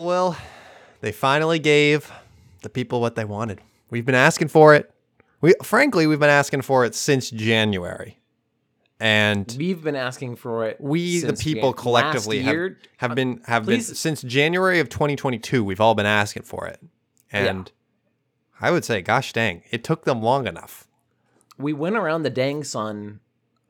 Well, they finally gave the people what they wanted. We've been asking for it. We frankly, we've been asking for it since January. And We've been asking for it. we the people Jan- collectively have, have Uh, been have please- been since January of 2022 we've all been asking for it. And I would say gosh dang, it took them long enough. We went around the dang sun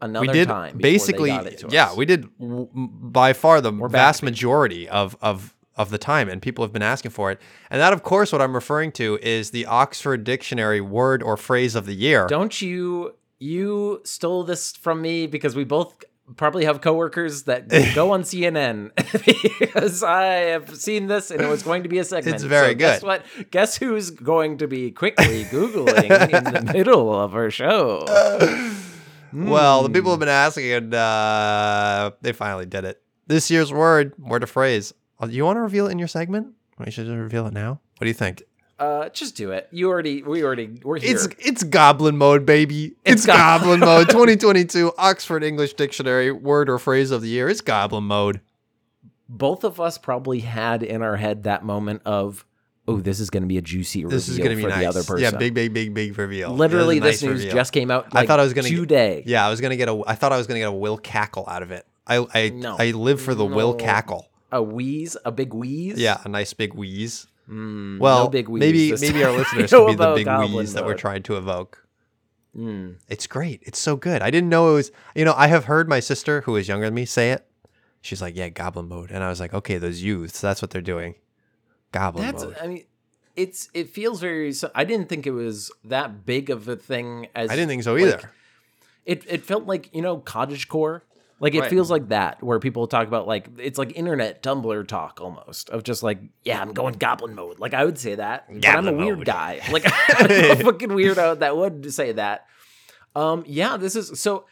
another we did time. basically they got it to yeah, we did by far the We're vast back. majority of of of the time and people have been asking for it. And that of course what I'm referring to is the Oxford Dictionary word or phrase of the year. Don't you? You stole this from me because we both probably have coworkers that go on CNN because I have seen this and it was going to be a segment. It's very So Guess what? Guess who's going to be quickly googling in the middle of our show? Well, the Hmm. people have been asking, and uh, they finally did it. This year's word, word or phrase. Uh, You want to reveal it in your segment? Or you should just reveal it now. What do you think? Uh, just do it. You already. We already. We're here. It's it's Goblin mode, baby. It's, It's go- Goblin mode. 2022 Oxford English Dictionary word or phrase of the year. It's Goblin mode. both of us probably had in our head that moment of, oh, this is going to be a juicy reveal This is going to be for nice. the other person. Yeah, big, big, big, big reveal. Literally, This this nice news reveal. just came out. I thought I was gonna get- today. Yeah, I was gonna get a. I thought I was gonna get a Will cackle out of it. I I No. I live for the Will cackle. A wheeze, a big wheeze. Yeah, a nice big wheeze. Mm, Well, no big wheeze maybe maybe our listeners could be the big Goblin wheeze that we're trying to evoke. Mm. It's great. It's so good. I didn't know it was. You know, I have heard my sister, who is younger than me, say it. She's like, "Yeah, Goblin mode," and I was like, "Okay, those youths. That's what they're doing. Goblin That's. mode." I mean, it's. It feels very. so- I didn't think it was that big of a thing as. I didn't think so like, either. It. It felt like you know cottage core. Like it Right. feels like that, where people talk about like it's like internet Tumblr talk almost of just like yeah I'm going goblin mode. Like I would say that, but I'm a weird mode. guy. Like I'm a fucking weirdo that would say that. Um, yeah, this is so.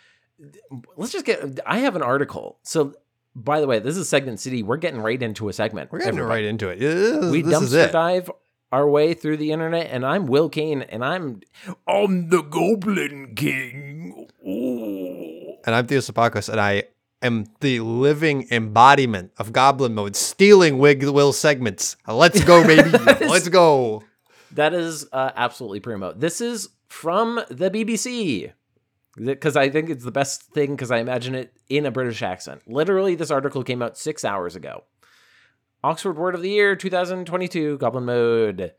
Let's just get. I have an article. So, by the way, this is Segment City. We're getting right into a segment. We're getting everybody. right into it. This, We this is dumpster dive our way through the internet, and I'm Will Kane, and I'm I'm the Goblin King. Ooh. And I'm Theo Sapakos, and I am the living embodiment of Goblin mode, stealing Wig Will segments. Let's go, baby. Let's go. That is uh, absolutely primo. This is from the BBC because I think it's the best thing because I imagine it in a British accent. Literally, this article came out six hours ago. Oxford Word of the Year 2022 Goblin Mode.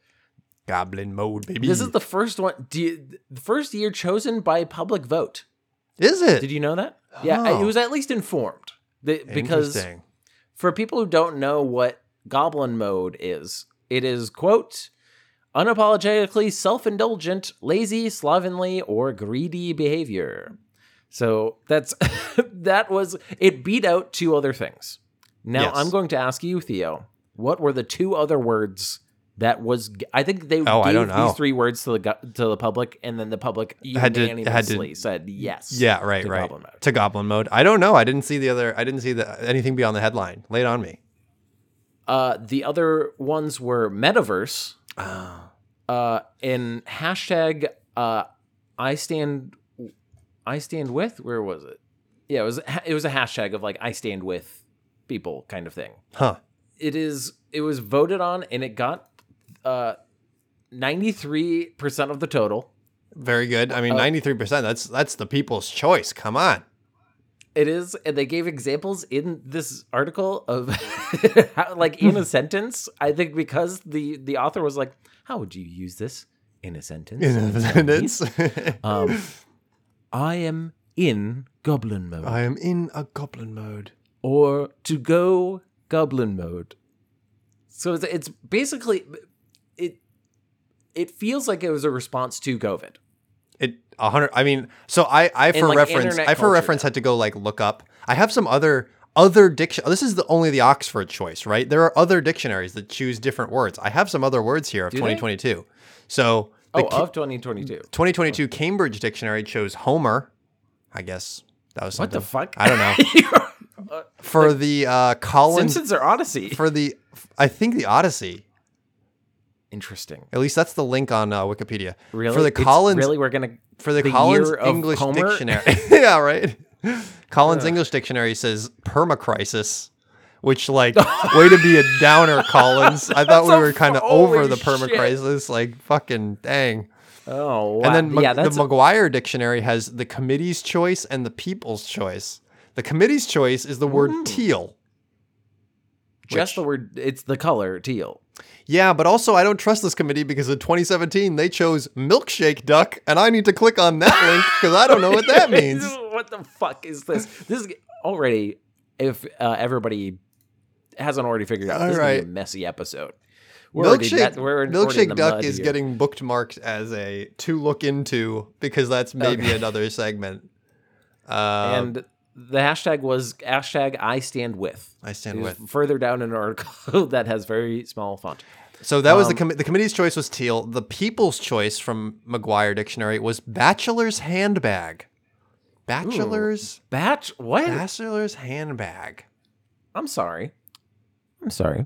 Goblin mode, baby. This is the first one. You, the first year chosen by public vote. Is it? Did you know that? Yeah, I- Oh. it was at least informed. The- because Interesting. for people who don't know what Goblin Mode is, it is quote unapologetically self-indulgent, lazy, slovenly, or greedy behavior. So that's that was it beat out two other things. Now Yes. I'm going to ask you, Theo, what were the two other words that was? I think they Oh, I gave don't know. these three words to the to the public, and then the public Had to- had to- unanimously said yes. Yeah, right, to right. Goblin Mode. To Goblin mode. I don't know. I didn't see the other. I didn't see the anything beyond the headline. Laid on me. Uh, the other ones were metaverse. Oh. Uh, and hashtag uh, I stand I stand with. Where was it? Yeah, it was it was a hashtag of like I stand with people kind of thing. Huh. It is it was voted on and it got uh 93% of the total. Very good. I mean, Uh, ninety three percent. That's that's the people's choice. Come on. It is, and they gave examples in this article of, how, like in a sentence. I think because the the author was like, "How would you use this in a sentence?" In a sentence. Um, I am in goblin mode, I am in a goblin mode. or to go goblin mode. So it's, it's basically it. feels like it was a response to COVID. It a hundred. I mean, so I I for like, reference I for culture reference had to go like look up. I have some other other diction. This is the only the Oxford choice, right? There are other dictionaries that choose different words. I have some other words here of Do they? 2022. So the Oh, Ca- of 2022. 2022 Cambridge Dictionary chose Homer. I guess that was something. What the fuck? I don't know. For the uh, Collins Simpsons or Odyssey? for the I think the Odyssey. Interesting. At least that's the link on uh, Wikipedia. Really? For the It's- Collins really, we're gonna for the, the Collins English? Dictionary. yeah, right. Collins English Dictionary says permacrisis, which like way to be a downer, Collins. I thought we were kind of over the shit. permacrisis. Like fucking dang. Oh, wow. And then Mag- yeah, the Macquarie Dictionary has the committee's choice and the people's choice. The committee's choice is the word teal. just which- the word. It's the color teal. Yeah, but also I don't trust this committee because in 2017 they chose milkshake duck, and I need to click on that link because I don't know what that means. what the fuck is this? This is already. If uh, everybody hasn't already figured out, this is gonna be a messy episode. We're Milkshake, already milkshake duck is here. getting bookmarked as a to look into because that's maybe Okay. another segment. Uh, and the hashtag was hashtag I stand with. I stand with. further down in an article that has very small font. So that was the Um, commi- the committee's choice was teal. The people's choice from Macquarie Dictionary was bachelor's handbag. Bachelor's Batch what? bachelor's handbag. I'm sorry. I'm sorry.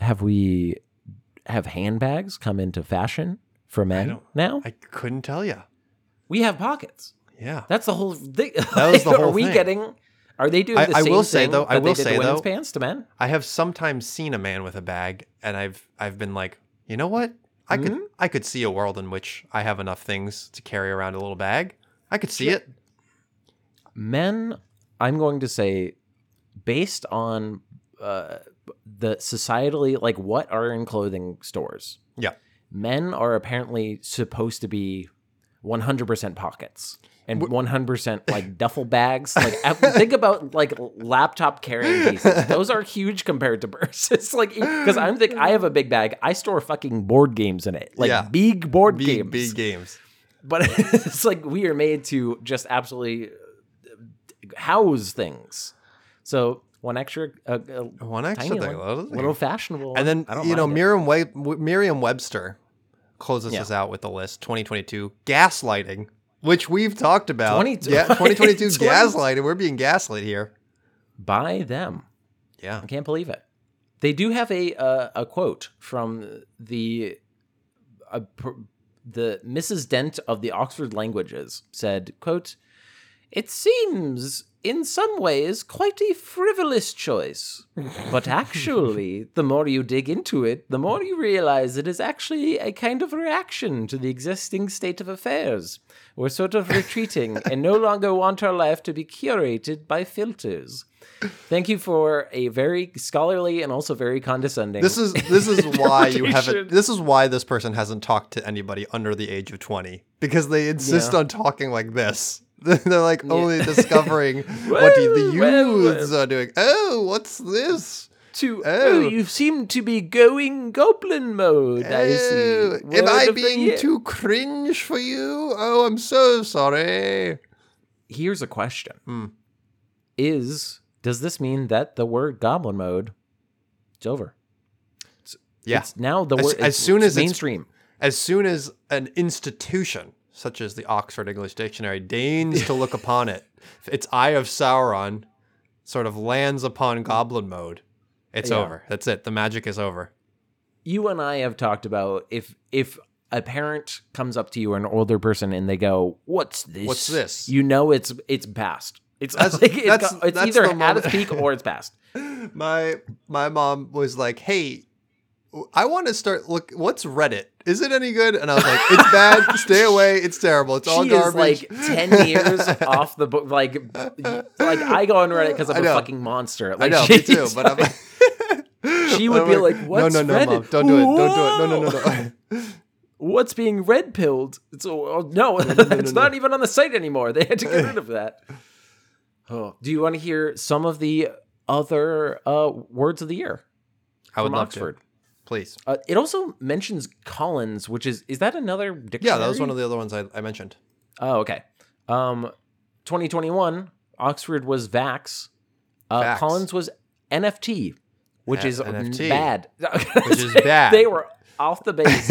Have we have handbags come into fashion for men don't- now? I couldn't tell you. we have pockets. Yeah. That's the whole thing. That was the whole Are we thing. getting? Are they doing I- the I same will say, thing though- I will say, though- pants to men? I have sometimes seen a man with a bag, and I've I've been like, you know what? I could Mm-hmm. I could see a world in which I have enough things to carry around a little bag. I could see it. Men, I'm going to say, based on uh, the societally, like what are in clothing stores, Yeah. men are apparently supposed to be 100% pockets and 100% like duffel bags. Like think about like laptop carrying cases. Those are huge compared to purses. like because I'm think I have a big bag. I store fucking board games in it. Like Yeah. big board Big games. big games. But it's like we are made to just absolutely uh, house things. So one extra, uh, uh, One extra thing, little little fashionable, And then. I don't you know. Merriam Web- Merriam Webster closes Yeah. us out with the list 2022 gaslighting, which we've talked about. 22 yeah, 2022 20 gaslighting. We're being gaslit here. by them. Yeah. I can't believe it. They do have a uh, a quote from the uh, pr- the Mrs. Dent of the Oxford Languages said, "quote It seems in some ways quite a frivolous choice, but actually, the more you dig into it, the more you realize it is actually a kind of reaction to the existing state of affairs. We're sort of retreating and no longer want our life to be curated by filters." Thank you for a very scholarly and also very condescending. This is this is why you haven't. This is why this person hasn't talked to anybody under the age of twenty because they insist Yeah. on talking like this. They're like only discovering what the youths are doing. Oh, what's this? to Oh. oh, you seem to be going goblin mode. I Oh, see. am I being too cringe for you? Oh, I'm so sorry. Here's a question: Hmm. Is does this mean that the word goblin mode is over? Yeah. It's now the As- word as it's- soon it's as it's- mainstream. as soon as an institution such as the Oxford English Dictionary deigns to look upon it, its eye of Sauron sort of lands upon goblin mode. It's Yeah. over. That's it. The magic is over. you and I have talked about if if a parent comes up to you or an older person and they go, "What's this? What's this?" You know it's it's past. It's That's- like it's, that's- it's that's either the at its peak or it's past. My my mom was like, "Hey, I want to start look. What's Reddit? Is it any good?" And I was like, "It's bad. Stay away. It's terrible. It's all she garbage." is like ten years off the book. Like, like I go on Reddit because I'm a fucking monster. I Like, know, me too. But I'm like- She would I'm be like, "What's no, no, no, Reddit? mom, don't do it. Don't do it. No, no, no, no." what's being red pilled? It's oh, no, no, it's no. not even on the site anymore. They had to get rid of that. Oh, do you want to hear some of the other uh, words of the year I would love Oxford? Please. Uh, it also mentions Collins, which is is that another dictionary? Yeah, that was one of the other ones I, I mentioned. Oh, okay. Um, 2021, Oxford was Vax. Uh, Vax. Collins was NFT, which Yeah, is NFT. bad. Which is bad. they were off the base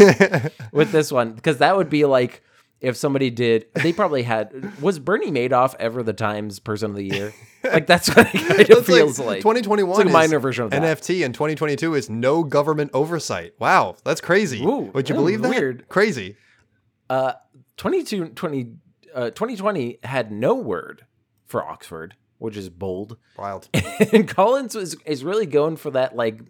with this one because that would be like if somebody did. They probably had. Was Bernie Madoff ever the Times Person of the Year? Like that's what it kind of feels like. 2021 It's like a is minor version of that. NFT and 2022 is no government oversight. Wow, that's crazy. Ooh, Would you believe that? weird. Crazy. Uh, 22, 20, uh, 2020 had no word for Oxford, which is bold. Wild. and Collins was is really going for that like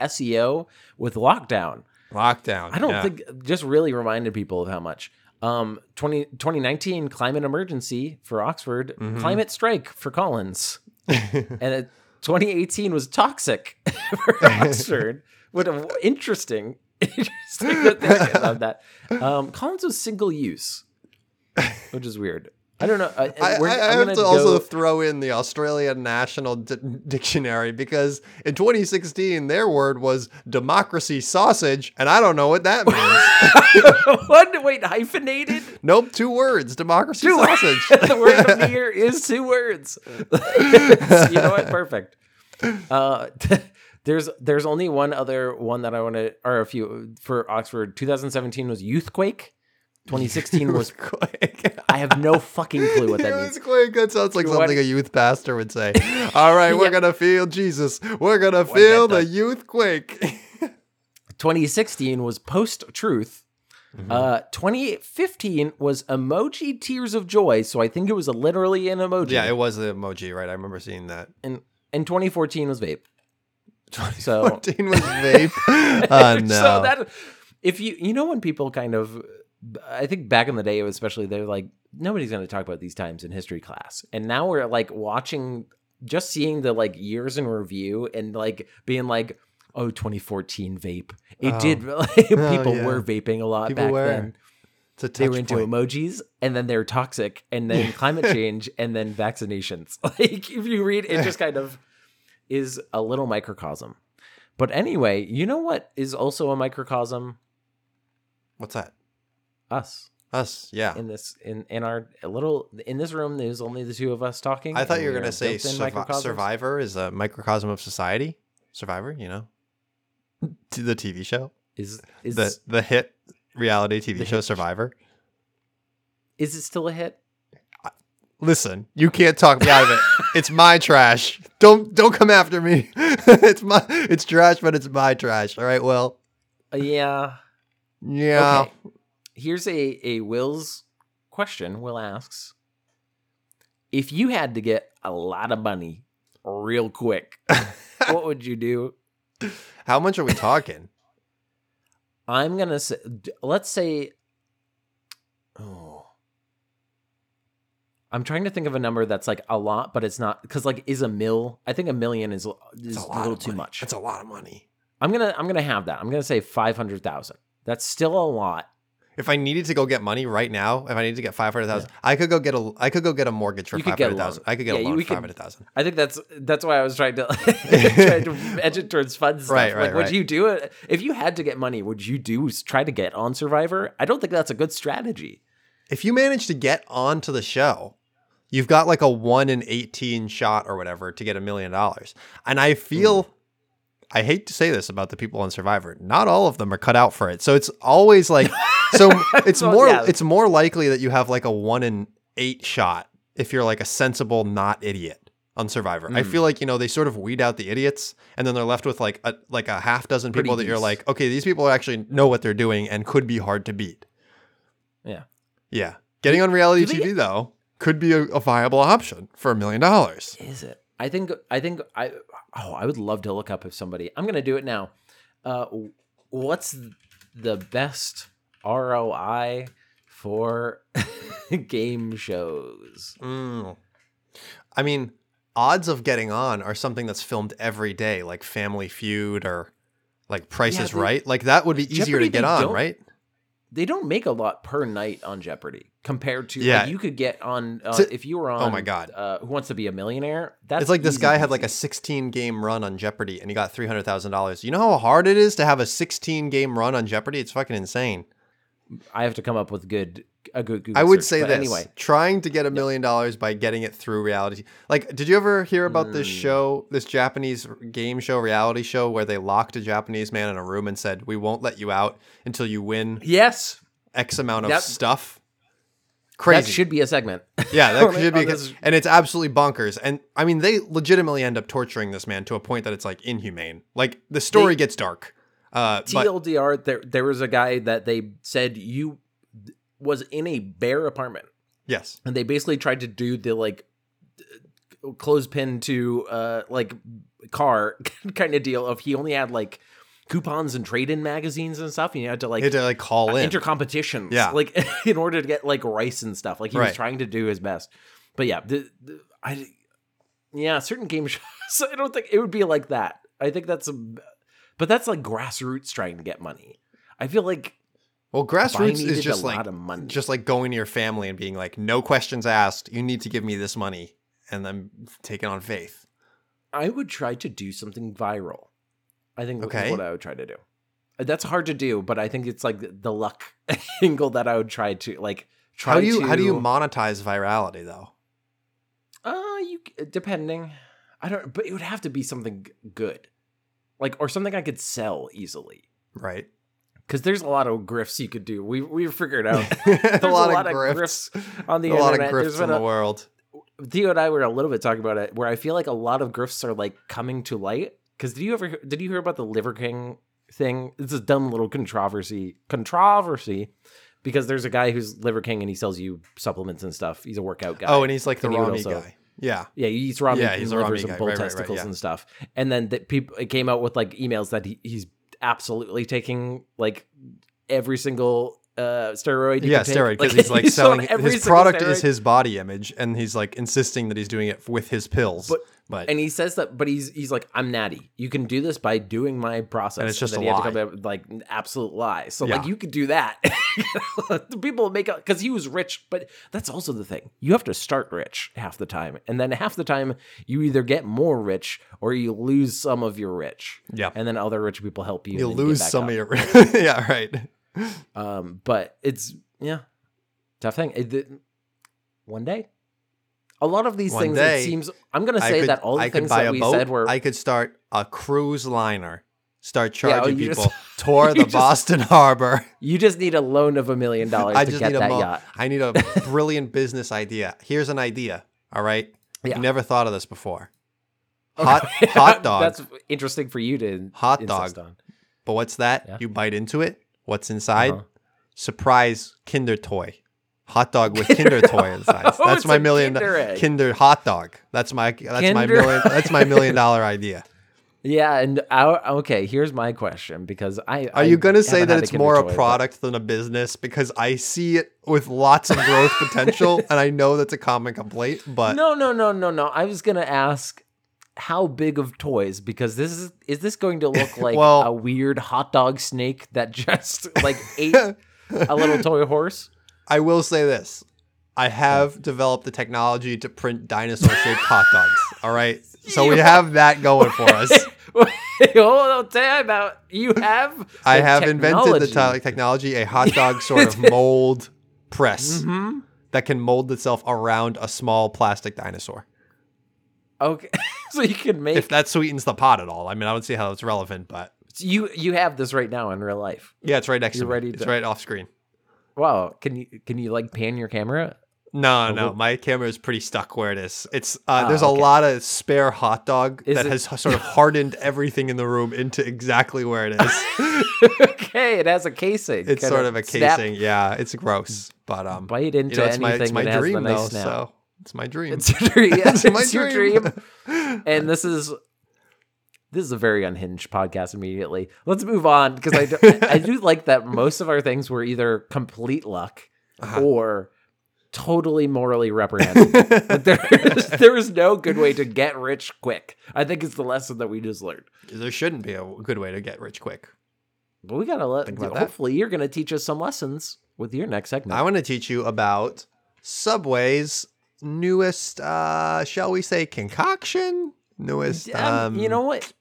SEO with lockdown. Lockdown. I don't yeah. think just really reminded people of how much. Um 20, 2019 climate emergency for Oxford, Mm-hmm. climate strike for Collins. and uh, 2018 was toxic for Oxford. What a interesting interesting that they of that. Um Collins was single use, which is weird. I don't know. I, I, I- have to also throw in the Australian National D- Dictionary because in 2016 their word was democracy sausage, and I don't know what that means. what? Wait, hyphenated? nope, two words: democracy Two words. sausage. the word of the year is two words. you know what? Perfect. Uh, there's there's only one other one that I want to, or a few for Oxford. 2017 was Youthquake. 2016 was. Quick. I have no fucking clue what that It means. was quick. That sounds like What- something a youth pastor would say. All right, we're Yeah. gonna feel Jesus. We're gonna feel the youth quake. 2016 was Post Truth. Uh, 2015 was Emoji Tears of Joy. So I think it was a literally an emoji. yeah, it was the emoji, right? I remember seeing that. and and 2014 was Vape. So 14 was vape. Oh no. so that if you you know when people kind of I think back in the day especially they're like nobody's going to talk about these times in history class. And now we're like watching just seeing the like years in review and like being like oh 2014 vape. It Oh. did like, oh, people yeah. were vaping a lot People back were. then. it's a They were into point. emojis and then they're toxic and then climate change and then vaccinations. Like if you read it just kind of is a little microcosm. But anyway, you know what is also a microcosm? What's that? Us Us, yeah. in this in in our little in this room. There's only the two of us talking. I thought you were gonna say built-in Survi- Survivor is a microcosm of society. Survivor, you know, To the TV show, Is is the the hit reality TV show hit- Survivor. is it still a hit? Listen, you can't talk me out of it. It's my trash. Don't don't come after me. it's my it's trash, but it's my trash. All right. Well, Uh, yeah. yeah. Okay. Here's a a Will's question. Will asks, if you had to get a lot of money real quick, what would you do? How much are we talking? I'm gonna say, let's say, oh, I'm trying to think of a number that's like a lot, but it's not because like is a mil. I think a million is is It's a, little too much. It's a lot of money. I'm gonna I'm gonna have that. I'm gonna say five hundred thousand. That's still a lot. If I needed to go get money right now, if I needed to get five hundred thousand, I could go get a I could go get a mortgage for five could get a hundred thousand. I could get Yeah, a loan for five hundred thousand. I think that's that's why I was trying to trying to edge it towards fun stuff. Right, right, like, would you do it if you had to get money? Would you do try to get on Survivor? I don't think that's a good strategy. If you manage to get onto the show, you've got like a one in eighteen shot or whatever to get a million dollars. And I feel hmm. I hate to say this about the people on Survivor. Not all of them are cut out for it. So it's always like so it's Well, more yeah. it's more likely that you have like a one in eight shot if you're like a sensible not idiot on Survivor. I Mm. feel like, you know, they sort of weed out the idiots and then they're left with like a like a half dozen Pretty people that you're like, okay, these people actually know what they're doing and could be hard to beat. Yeah. Yeah. Getting on reality TV though could be a, a viable option for a million dollars. Is it? I think I think I oh I would love to look up if somebody I'm gonna do it now. Uh, what's the best ROI for game shows? Mm. I mean, odds of getting on are something that's filmed every day, like Family Feud or like Price Yeah, is they- Right. Like that would be easier Jeopardy, to get on, right? They don't make a lot per night on Jeopardy compared to Yeah. like, you could get on uh, So- if you were on oh my God. uh, Who Wants to Be a Millionaire. That's it's like this guy had like a 16 game run on Jeopardy and he got $300,000. You know how hard it is to have a 16 game run on Jeopardy? It's fucking insane. I have to come up with good a good Google I would search, say but this. anyway. Trying to get a million dollars by getting it through reality. Like, did you ever hear about this Hmm. show, this Japanese game show, reality show, where they locked a Japanese man in a room and said, We won't let you out until you win Yes, X amount of That- stuff? Crazy. That should be a segment. yeah, that should be. this- And it's absolutely bonkers. And I mean, they legitimately end up torturing this man to a point that it's like inhumane. Like, the story They- gets dark. Uh, but TLDR, there there was a guy that they said you was in a bare apartment, yes. and they basically tried to do the like clothespin to uh like car kind of deal of he only had like coupons and trade-in magazines and stuff, and you had to like had to like call in. enter competitions, Yeah. like in order to get like rice and stuff. Like he was trying to do his best, but yeah, the, the I yeah, certain game shows. I don't think it would be like that. I think that's a, but that's like grassroots trying to get money. I feel like well, grassroots is just like lot of money. just like going to your family and being like, no questions asked. You need to give me this money, and then take it on faith. I would try to do something viral. I think that's Okay. what I would try to do. That's hard to do, but I think it's like the luck angle that I would try to like. Try How do you to, how do you monetize virality though? Uh, you depending. I don't, but it would have to be something good, like or something I could sell easily. Right. Because there's a lot of grifts you could do. We we figured out there's a there's lot, of grifts. on the a lot of internet. There's grifts in a, the world. Theo and I were a little bit talking about it, where I feel like a lot of grifts are like coming to light. Because did you ever did you hear about the Liver King thing? It's a dumb little controversy. Controversy, because there's a guy who's Liver King and he sells you supplements and stuff. He's a workout guy. Oh, and he's like the And Rami also- guy. Yeah. Yeah, he eats raw meat Yeah, and he's a raw livers meat and bull Right, right, right, testicles yeah. and stuff. And then the people it came out with like emails that he, he's absolutely taking like every single uh steroid. Yeah, steroid because Like, he's like he's selling his product is his body image, and he's like insisting that he's doing it with his pills. But- but And he says that, but he's he's like, I'm natty. You can do this by doing my process. And it's just then a he had to lie. come up with, like an absolute lie. So Yeah. like you could do that. the people make up because he was rich, but that's also the thing. You have to start rich half the time, and then half the time you either get more rich or you lose some of your rich. yeah, and then other rich people help you. and then lose some up. of your. yeah, right. Um, but it's yeah, tough thing. It, it- one day, a lot of these One things. day, it seems I'm gonna say could, that all the I things that we boat. said were I could start a cruise liner. Start Yeah, oh, charging just- people tour the just- Boston Harbor. you just need a loan of a million dollars I to just get need a that mo- yacht. I need a brilliant business idea. Here's an idea. All right. Yeah. You never thought of this before. Hot hot dog. That's interesting for you to Hot insist dog. on. But what's that? Yeah. You bite into it. What's inside? Uh-huh. Surprise Kinder toy. Hot dog with Kinder toy inside. Oh, That's my million Kinder. Kinder hot dog. That's my that's my million that's my million dollar idea. Yeah, and I, okay, here's my question because I Are you going to say that it's more a product? product than a business? Because I see it with lots of growth potential, and I know that's a common complaint. But No, no, no, no, no. I was gonna ask how big of toys because this is is this going to look like Well- a weird hot dog snake that just like ate a little toy horse? I will say this: I have developed the technology to print dinosaur-shaped hot dogs. All right, so we have that going for us. Wait, hold on, time out. You have I have invented the technology. te- technology, a hot dog sort of mold press Mhm. that can mold itself around a small plastic dinosaur. Okay, so you can make If that sweetens the pot at all, I mean, I don't see how it's relevant, but you you have this right now in real life. yeah, it's right next to You're to me. ready It's to- right off screen. Wow, can you can you like pan your camera? No, Oh, no, what- my camera is pretty stuck where it is. It's uh, Ah, there's okay. a lot of spare hot dog Is that it- has sort of hardened everything in the room into exactly where it is. okay, it has a casing. it's sort of a snap, casing. Yeah, it's gross, but um, Bite into you know, it's my anything it's my has the dream nice though. snap. So it's my dream. It's your dream. Yeah, It's it's, my your dream. dream. And this is this is a very unhinged podcast. Immediately, let's move on because I do, I do like that most of our things were either complete luck Uh-huh. or totally morally reprehensible. like there, there is no good way to get rich quick. I think it's the lesson that we just learned. there shouldn't be a good way to get rich quick. But we gotta let. About that. hopefully, you're gonna teach us some lessons with your next segment. I want to teach you about Subway's newest, uh, shall we say, concoction? Newest. Um, Um, you know what?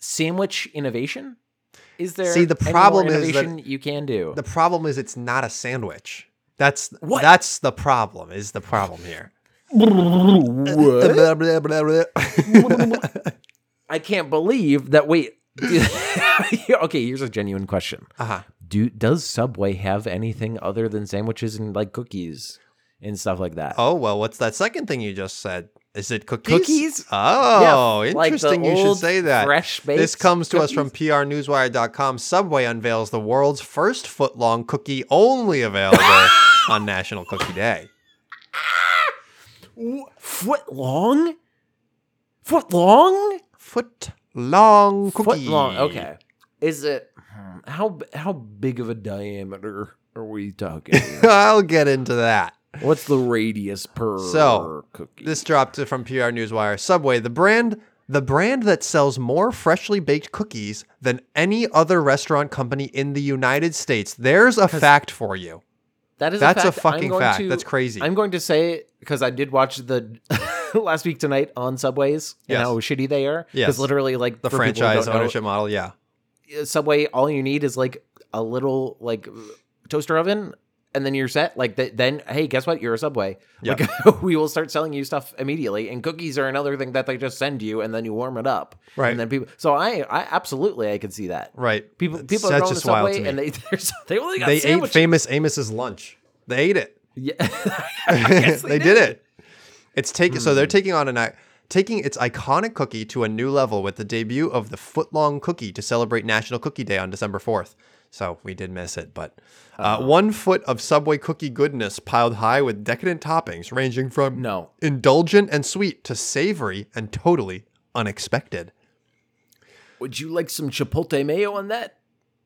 Sandwich innovation. Is there? See, the problem is that innovation you can do. the problem is it's not a sandwich. That's What? that's the problem. Is the problem here? I can't believe that. Wait. okay, here's a genuine question. uh-huh. Do does Subway have anything other than sandwiches and like cookies and stuff like that? Oh well, what's that second thing you just said? Is it cookies? Cookies? Oh, Yeah, like interesting. you should say that. fresh This comes to us from cookies? prnewswire.com. Subway unveils the world's first foot-long cookie only available on National Cookie Day. Foot long? Foot long? Foot long cookie. Foot long. Okay. Is it hmm, how how big of a diameter are we talking? I'll get into that. What's the radius per So, cookie? This dropped from PR Newswire. Subway, the brand the brand that sells more freshly baked cookies than any other restaurant company in the United States. There's a fact for you. that is that's a a, fact. I'm fucking fact. to- That's crazy. I'm going to say because I did watch the last week tonight on Subways and Yes. how shitty they are. Yes. Because literally, like the for people who franchise don't know, ownership model, yeah. Subway, all you need is like a little like toaster oven, and then you're set. Like th- then, hey, guess what? You're a Subway. Yep. Like we will start selling you stuff immediately. And cookies are another thing that they just send you, and then you warm it up. Right. And then people. So I, I absolutely, I could see that. Right. People, people are that's going to Subway, and they they only got they ate famous Amos's lunch. They ate it. Yeah, guess they did it. It's taking so Hmm. they're taking on an taking its iconic cookie to a new level with the debut of the footlong cookie to celebrate National Cookie Day on December 4th. So we did miss it, but uh, Uh-huh. one foot of Subway cookie goodness piled high with decadent toppings ranging from No. indulgent and sweet to savory and totally unexpected. Would you like some chipotle mayo on that?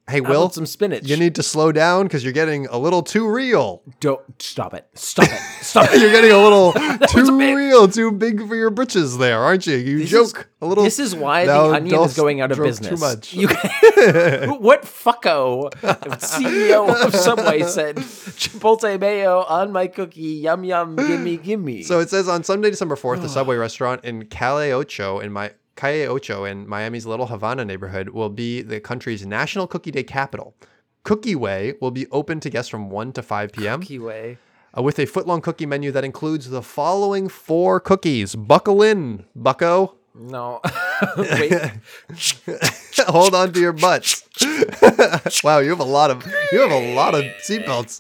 Hey, How Will, some spinach? you need to slow down because you're getting a little too real. Don't stop it. Stop it. Stop it. You're getting a little too a real, too big for your britches there, aren't you? You This joke is- a little. This is why the onion is going out of business. Too much. You, what fucko CEO of Subway said Chipotle mayo on my cookie? Yum yum, gimme gimme. so it says on Sunday, December 4th, the Subway restaurant in Calle Ocho in my Calle Ocho in Miami's Little Havana neighborhood will be the country's National Cookie Day capital. Cookie Way will be open to guests from 1 to 5 p.m. Keyway. uh, with a foot-long cookie menu that includes the following four cookies. Buckle in, bucko. No. Wait. Hold on to your butts. wow, you have a lot of you have a lot of seatbelts.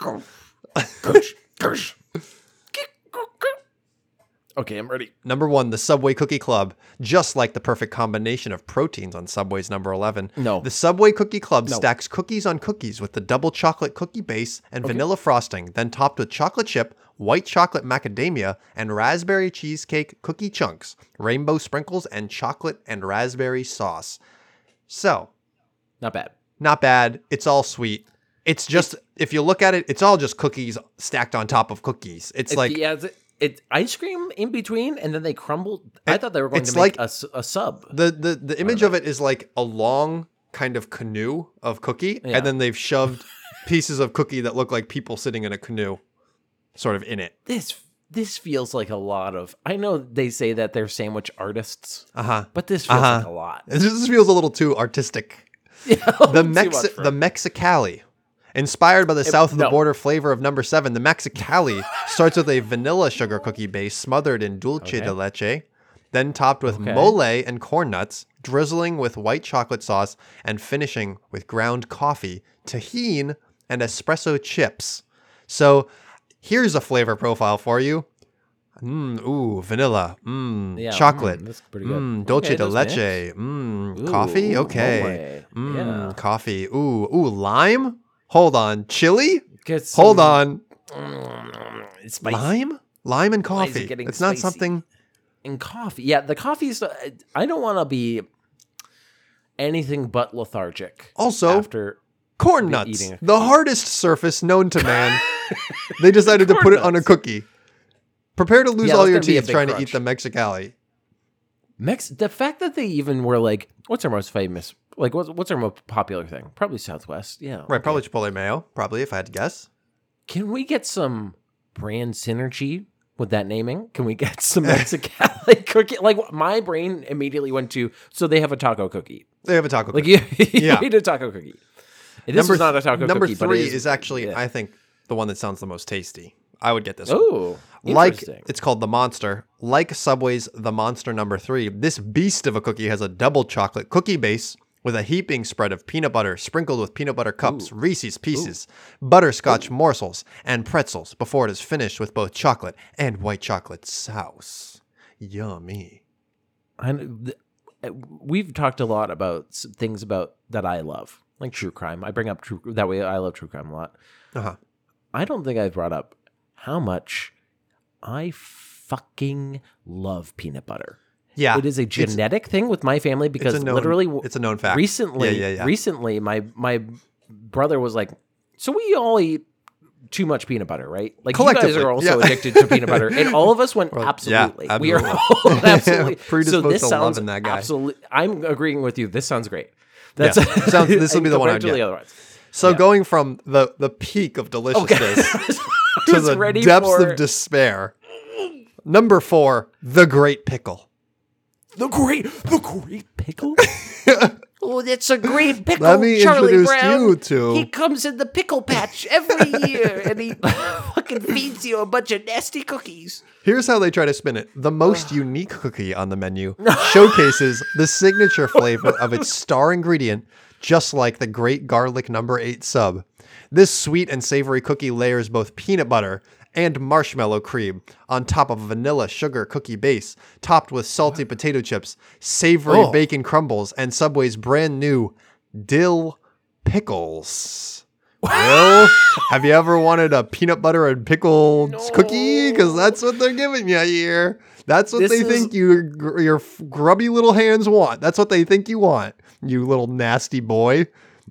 Okay, I'm ready. Number one, the Subway Cookie Club. Just like the perfect combination of proteins on Subway's number 11. No. The Subway Cookie Club No. stacks cookies on cookies with the double chocolate cookie base and vanilla frosting, then topped with chocolate chip, white chocolate macadamia, and raspberry cheesecake cookie chunks, rainbow sprinkles, and chocolate and raspberry sauce. So, Not bad. not bad. It's all sweet. It's just, if you look at it, it's all just cookies stacked on top of cookies. It's, It's like, yeah, it's, it's ice cream in between, and then they crumbled. I thought they were going to make like- a a, sub. The the the image of it is like a long kind of canoe of cookie, Yeah. and then they've shoved pieces of cookie that look like people sitting in a canoe, sort of in it. This this feels like a lot of. I know they say that they're sandwich artists, Uh huh. but this feels Uh-huh. like a lot. This feels a little too artistic. Yeah, The Mex the Mexicali. Inspired by the south of the no. border flavor of number seven, the Mexicali starts with a vanilla sugar cookie base smothered in dulce Okay. de leche, then topped with Okay. mole and corn nuts, drizzling with white chocolate sauce, and finishing with ground coffee, Tajín, and espresso chips. So here's a flavor profile for you. Mmm, ooh, vanilla. Mmm, Yeah, chocolate. mm, that's pretty good. Mmm, dulce Okay, de leche. Mmm, coffee. Okay. Mmm, Yeah. coffee. Ooh, ooh, lime. Hold on, chili. Get Hold on, Mm, It's spicy. lime, lime and it coffee. getting It's not spicy? something. and coffee. Yeah, the coffee is. I don't want to be anything but lethargic. Also, after corn nuts, the hardest surface known to man. they decided to put it on a cookie. Prepare to lose Yeah, all your gonna be a teeth trying to eat the Mexicali. Mex, the fact that they even were like, "What's our most famous Like what's what's our most popular thing? Probably Southwest. Yeah. Right, probably Chipotle mayo, probably if I had to guess. Can we get some brand synergy with that naming? Can we get some Mexicali cookie? Like my brain immediately went to so they have a taco cookie. They have a taco. Like cookie. you, you Yeah. eat a taco cookie. This is not a taco number cookie. it three is, is, actually, yeah. I think, the one that sounds the most tasty. I would get this one. oh Like it's called the Monster. Like Subway's The Monster Number Three, this beast of a cookie has a double chocolate cookie base with a heaping spread of peanut butter sprinkled with peanut butter cups, Reese's Pieces, butterscotch morsels, and pretzels before it is finished with both chocolate and white chocolate sauce. Yummy. And uh, we've talked a lot about things about that I love, like true crime. I bring up true that way. I love true crime a lot. Uh-huh. I don't think I've brought up how much I fucking love peanut butter. Yeah. it is a it's- genetic thing with my family because known- literally it's a known fact. recently Yeah, yeah, yeah. recently my my brother was like so we all eat too much peanut butter right like you guys are also yeah. addicted to peanut butter and all of us went yeah, absolutely. we are absolutely. all absolutely so Predisposed this to sounds that guy. absolutely i'm agreeing with you this sounds great that's Yeah. Sounds- this will be the one I'd otherwise So going from the the peak of oh, deliciousness to the depths for- of despair. Number four, the Great Pickle. The great the great pickle Oh, that's a great pickle, Let me Charlie introduce Brown. you to- He comes in the pickle patch every year, and he fucking feeds you a bunch of nasty cookies. Here's how they try to spin it. The most unique cookie on the menu showcases the signature flavor of its star ingredient, just like the great garlic number eight sub. This sweet and savory cookie layers both peanut butter and marshmallow cream on top of a vanilla sugar cookie base, topped with salty potato chips, savory Oh. bacon crumbles, and Subway's brand new dill pickles. Will, have you ever wanted a peanut butter and pickled cookie? Because that's what they're giving you here. That's what This they is- think you, your grubby little hands want. That's what they think you want. You little nasty boy.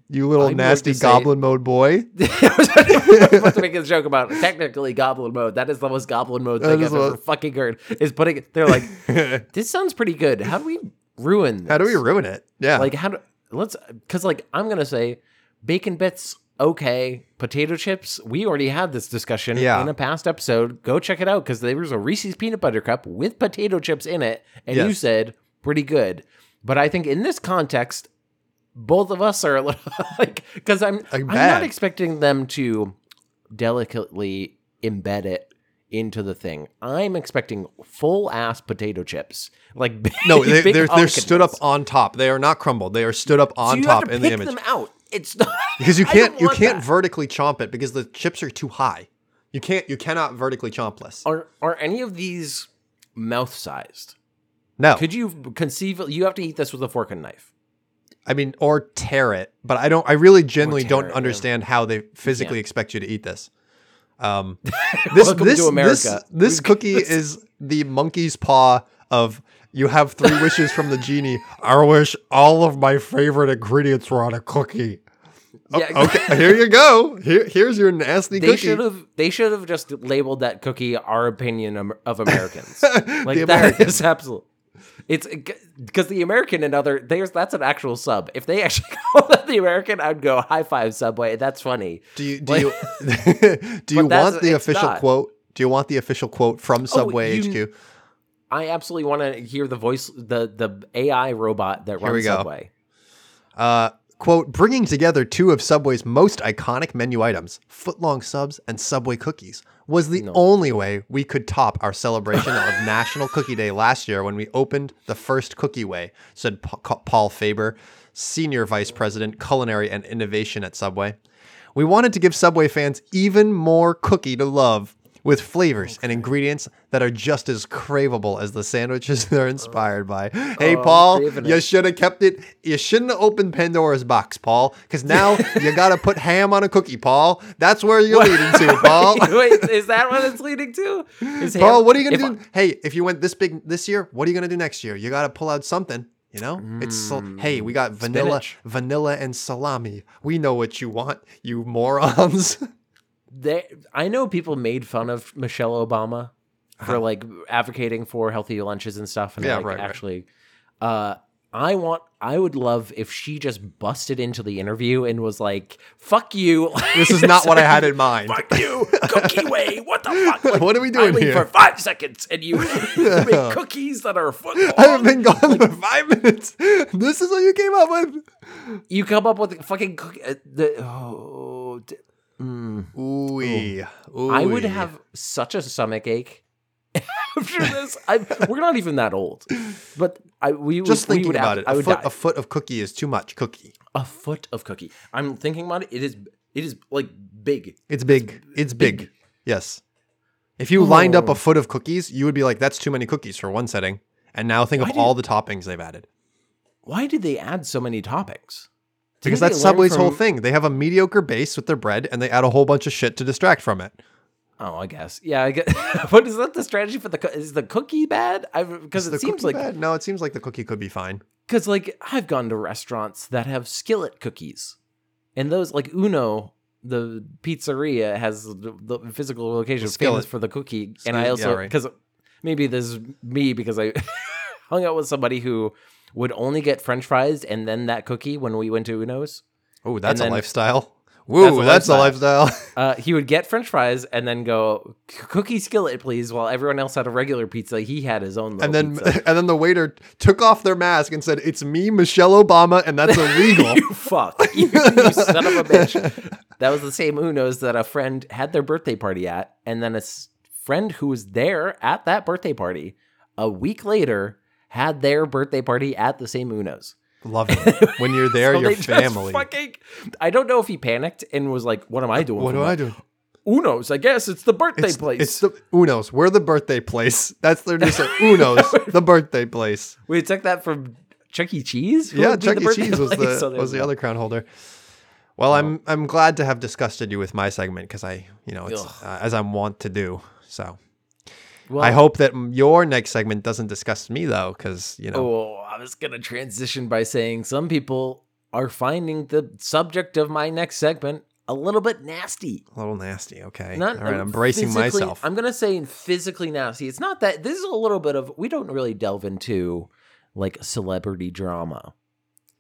You little I'm nasty to say- goblin mode boy. I was supposed to make a joke about technically goblin mode. That is the most goblin mode thing I've ever fucking heard. Is putting they're like, this sounds pretty good. How do we ruin? This? How do we ruin it? Yeah. like how do let's because like I'm gonna say bacon bits okay potato chips we already had this discussion Yeah. in a past episode go check it out because there was a Reese's peanut butter cup with potato chips in it and you said pretty good but I think in this context both of us are a little like because I'm I'm not expecting them to delicately embed it into the thing. I'm expecting full ass potato chips, like big, no, they, big they're, they're stood up on top. They are not crumbled. They are stood up on So top to in the pick image. them out. It's not because you can't you can't that. vertically chomp it because the chips are too high. You can't you cannot vertically chomp this. Are are any of these mouth sized? No, Could you conceive? You have to eat this with a fork and knife. I mean, or tear it. But I don't. I really genuinely don't it, yeah. understand how they physically can't. expect you to eat this. Um, this Welcome this to America. this this cookie is the monkey's paw of. You have three wishes from the genie. I wish all of my favorite ingredients were on a cookie. Yeah, Okay, here you go. Here, here's your nasty They cookie. should have. They should have just labeled that cookie "Our opinion of- of Americans." like The that Americans. is absolute. It's because the American and other there's that's an actual sub. If they actually call that the American, I'd go high five Subway. That's funny. Do you do you do you want the official not. quote? Do you want the official quote from Subway you- HQ? I absolutely want to hear the voice, the the AI robot that we runs. Subway. Uh, quote, bringing together two of Subway's most iconic menu items, footlong subs and Subway cookies, was the only way we could top our celebration of National Cookie Day last year when we opened the first Cookie Way, said Pa- Paul Faber, Senior Vice President, Culinary and Innovation at Subway. We wanted to give Subway fans even more cookie to love with flavors and ingredients that are just as craveable as the sandwiches they're oh. inspired by. Oh, hey, Oh, Paul, you should have kept it. You shouldn't have opened Pandora's box, Paul, because now you got to put ham on a cookie, Paul. That's where you're leading to, Paul. Wait, is that what it's leading to? Is Paul, ham- what are you gonna do? hey, if you went this big this year, what are you gonna do next year? You got to pull out something. You know, it's so, hey, we got mm, vanilla, Spinach. vanilla and salami. We know what you want, you morons. They, I know people made fun of Michelle Obama for like advocating for healthy lunches and stuff, and Uh-huh. Yeah, like right, right. actually, uh, I want I would love if she just busted into the interview and was like, "Fuck you." This is not what I had in mind. Fuck you, cookie way. What the fuck? Like, What are we I doing leave here? for five seconds, and you make cookies that are foot long. I haven't been gone for five minutes. This is what you came up with. You come up with fucking cookie. Uh, the, oh, d- Ooh, I would have such a stomach ache after this. I, we're not even that old, but I we would- just we thinking would about have- it. I A would foot, die. a foot of cookie is too much cookie. a foot of cookie. I'm thinking about it. It is it is like big. It's big. It's big. Yes. If you lined Oh. up a oh. foot of cookies, you would be like, "That's too many cookies for one setting." And now think Why of did- all the toppings they've added. Why did they add so many toppings? Because that's Subway's whole thing. They have a mediocre base with their bread, and they add a whole bunch of shit to distract from it. Oh, I guess. Yeah, I guess. what is that the strategy for the co- is the cookie bad? I because it seems like bad? no. It seems like the cookie could be fine. because like I've gone to restaurants that have skillet cookies, and those like Uno, the pizzeria has the, the physical location The skillet. famous for the cookie, and I Skillet, also yeah, right. because maybe this is me because I hung out with somebody who would only get French fries and then that cookie when we went to Uno's. Oh, that's a lifestyle. Woo, a that's a lifestyle. Uh, he would get French fries and then go cookie skillet, please. While everyone else had a regular pizza, he had his own. And then pizza. and then the waiter took off their mask and said, "It's me, Michelle Obama, and that's illegal." you fuck, you, you son of a bitch. That was the same Uno's that a friend had their birthday party at, and then a s- friend who was there at that birthday party a week later had their birthday party at the same Uno's. Love it. When you're there, So your family. Fucking, I don't know if he panicked and was like, "What am I doing? what do I do? Uno's, I guess it's the birthday It's, place. it's the Uno's. We're the birthday place. That's their new set. Uno's, the birthday place. we took that from Chuck E. Cheese. Who Yeah, Chuck E. Cheese was the So was the go. other crown holder. Well, I'm I'm glad to have disgusted you with my segment because I, you know, it's uh, as I'm wont to do. So Well, I hope that your next segment doesn't disgust me though, because you know, Oh, I was gonna transition by saying some people are finding the subject of my next segment a little bit nasty. a little nasty. Okay, Not all right, I'm bracing myself. I'm gonna say physically nasty. It's not that. This is a little bit of. We don't really delve into like celebrity drama.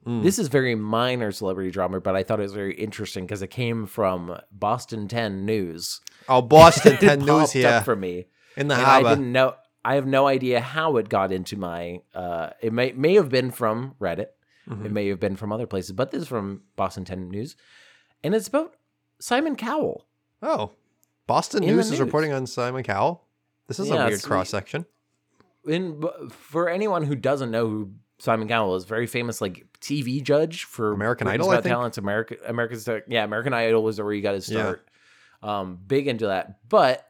Mm. This is very minor celebrity drama, but I thought it was very interesting because it came from Boston 10 News. oh, Boston Ten News here up for me. In the and I didn't know. I have no idea how it got into my. Uh, it may may have been from Reddit. Mhm. It may have been from other places, but this is from Boston 10 News, and it's about Simon Cowell. Oh, Boston the News is reporting on Simon Cowell. This is Yeah, a weird cross section. In for anyone who doesn't know who Simon Cowell is, very famous like TV judge for American Britain's Idol, I think? Talent. America, America's yeah, American Idol was where he got his Yeah. start. Um, big into that, but.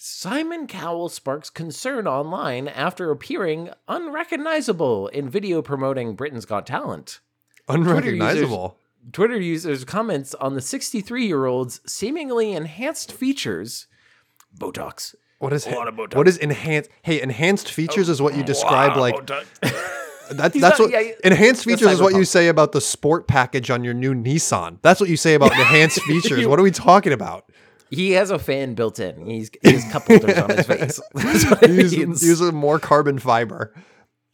Simon Cowell sparks concern online after appearing unrecognizable in video promoting Britain's Got Talent. Unrecognizable. Twitter users comments on the 63 year old's seemingly enhanced features. Botox. What is A lot of Botox. what is enhanced? Hey, enhanced features is what you describe Wow, like that, He's that's not- what yeah, enhanced features is what you say about the sport package on your new Nissan. That's what you say about enhanced features. What are we talking about? He has a fan built in. He's he has cup holders on his face. That's what it Use, means. use a more carbon fiber.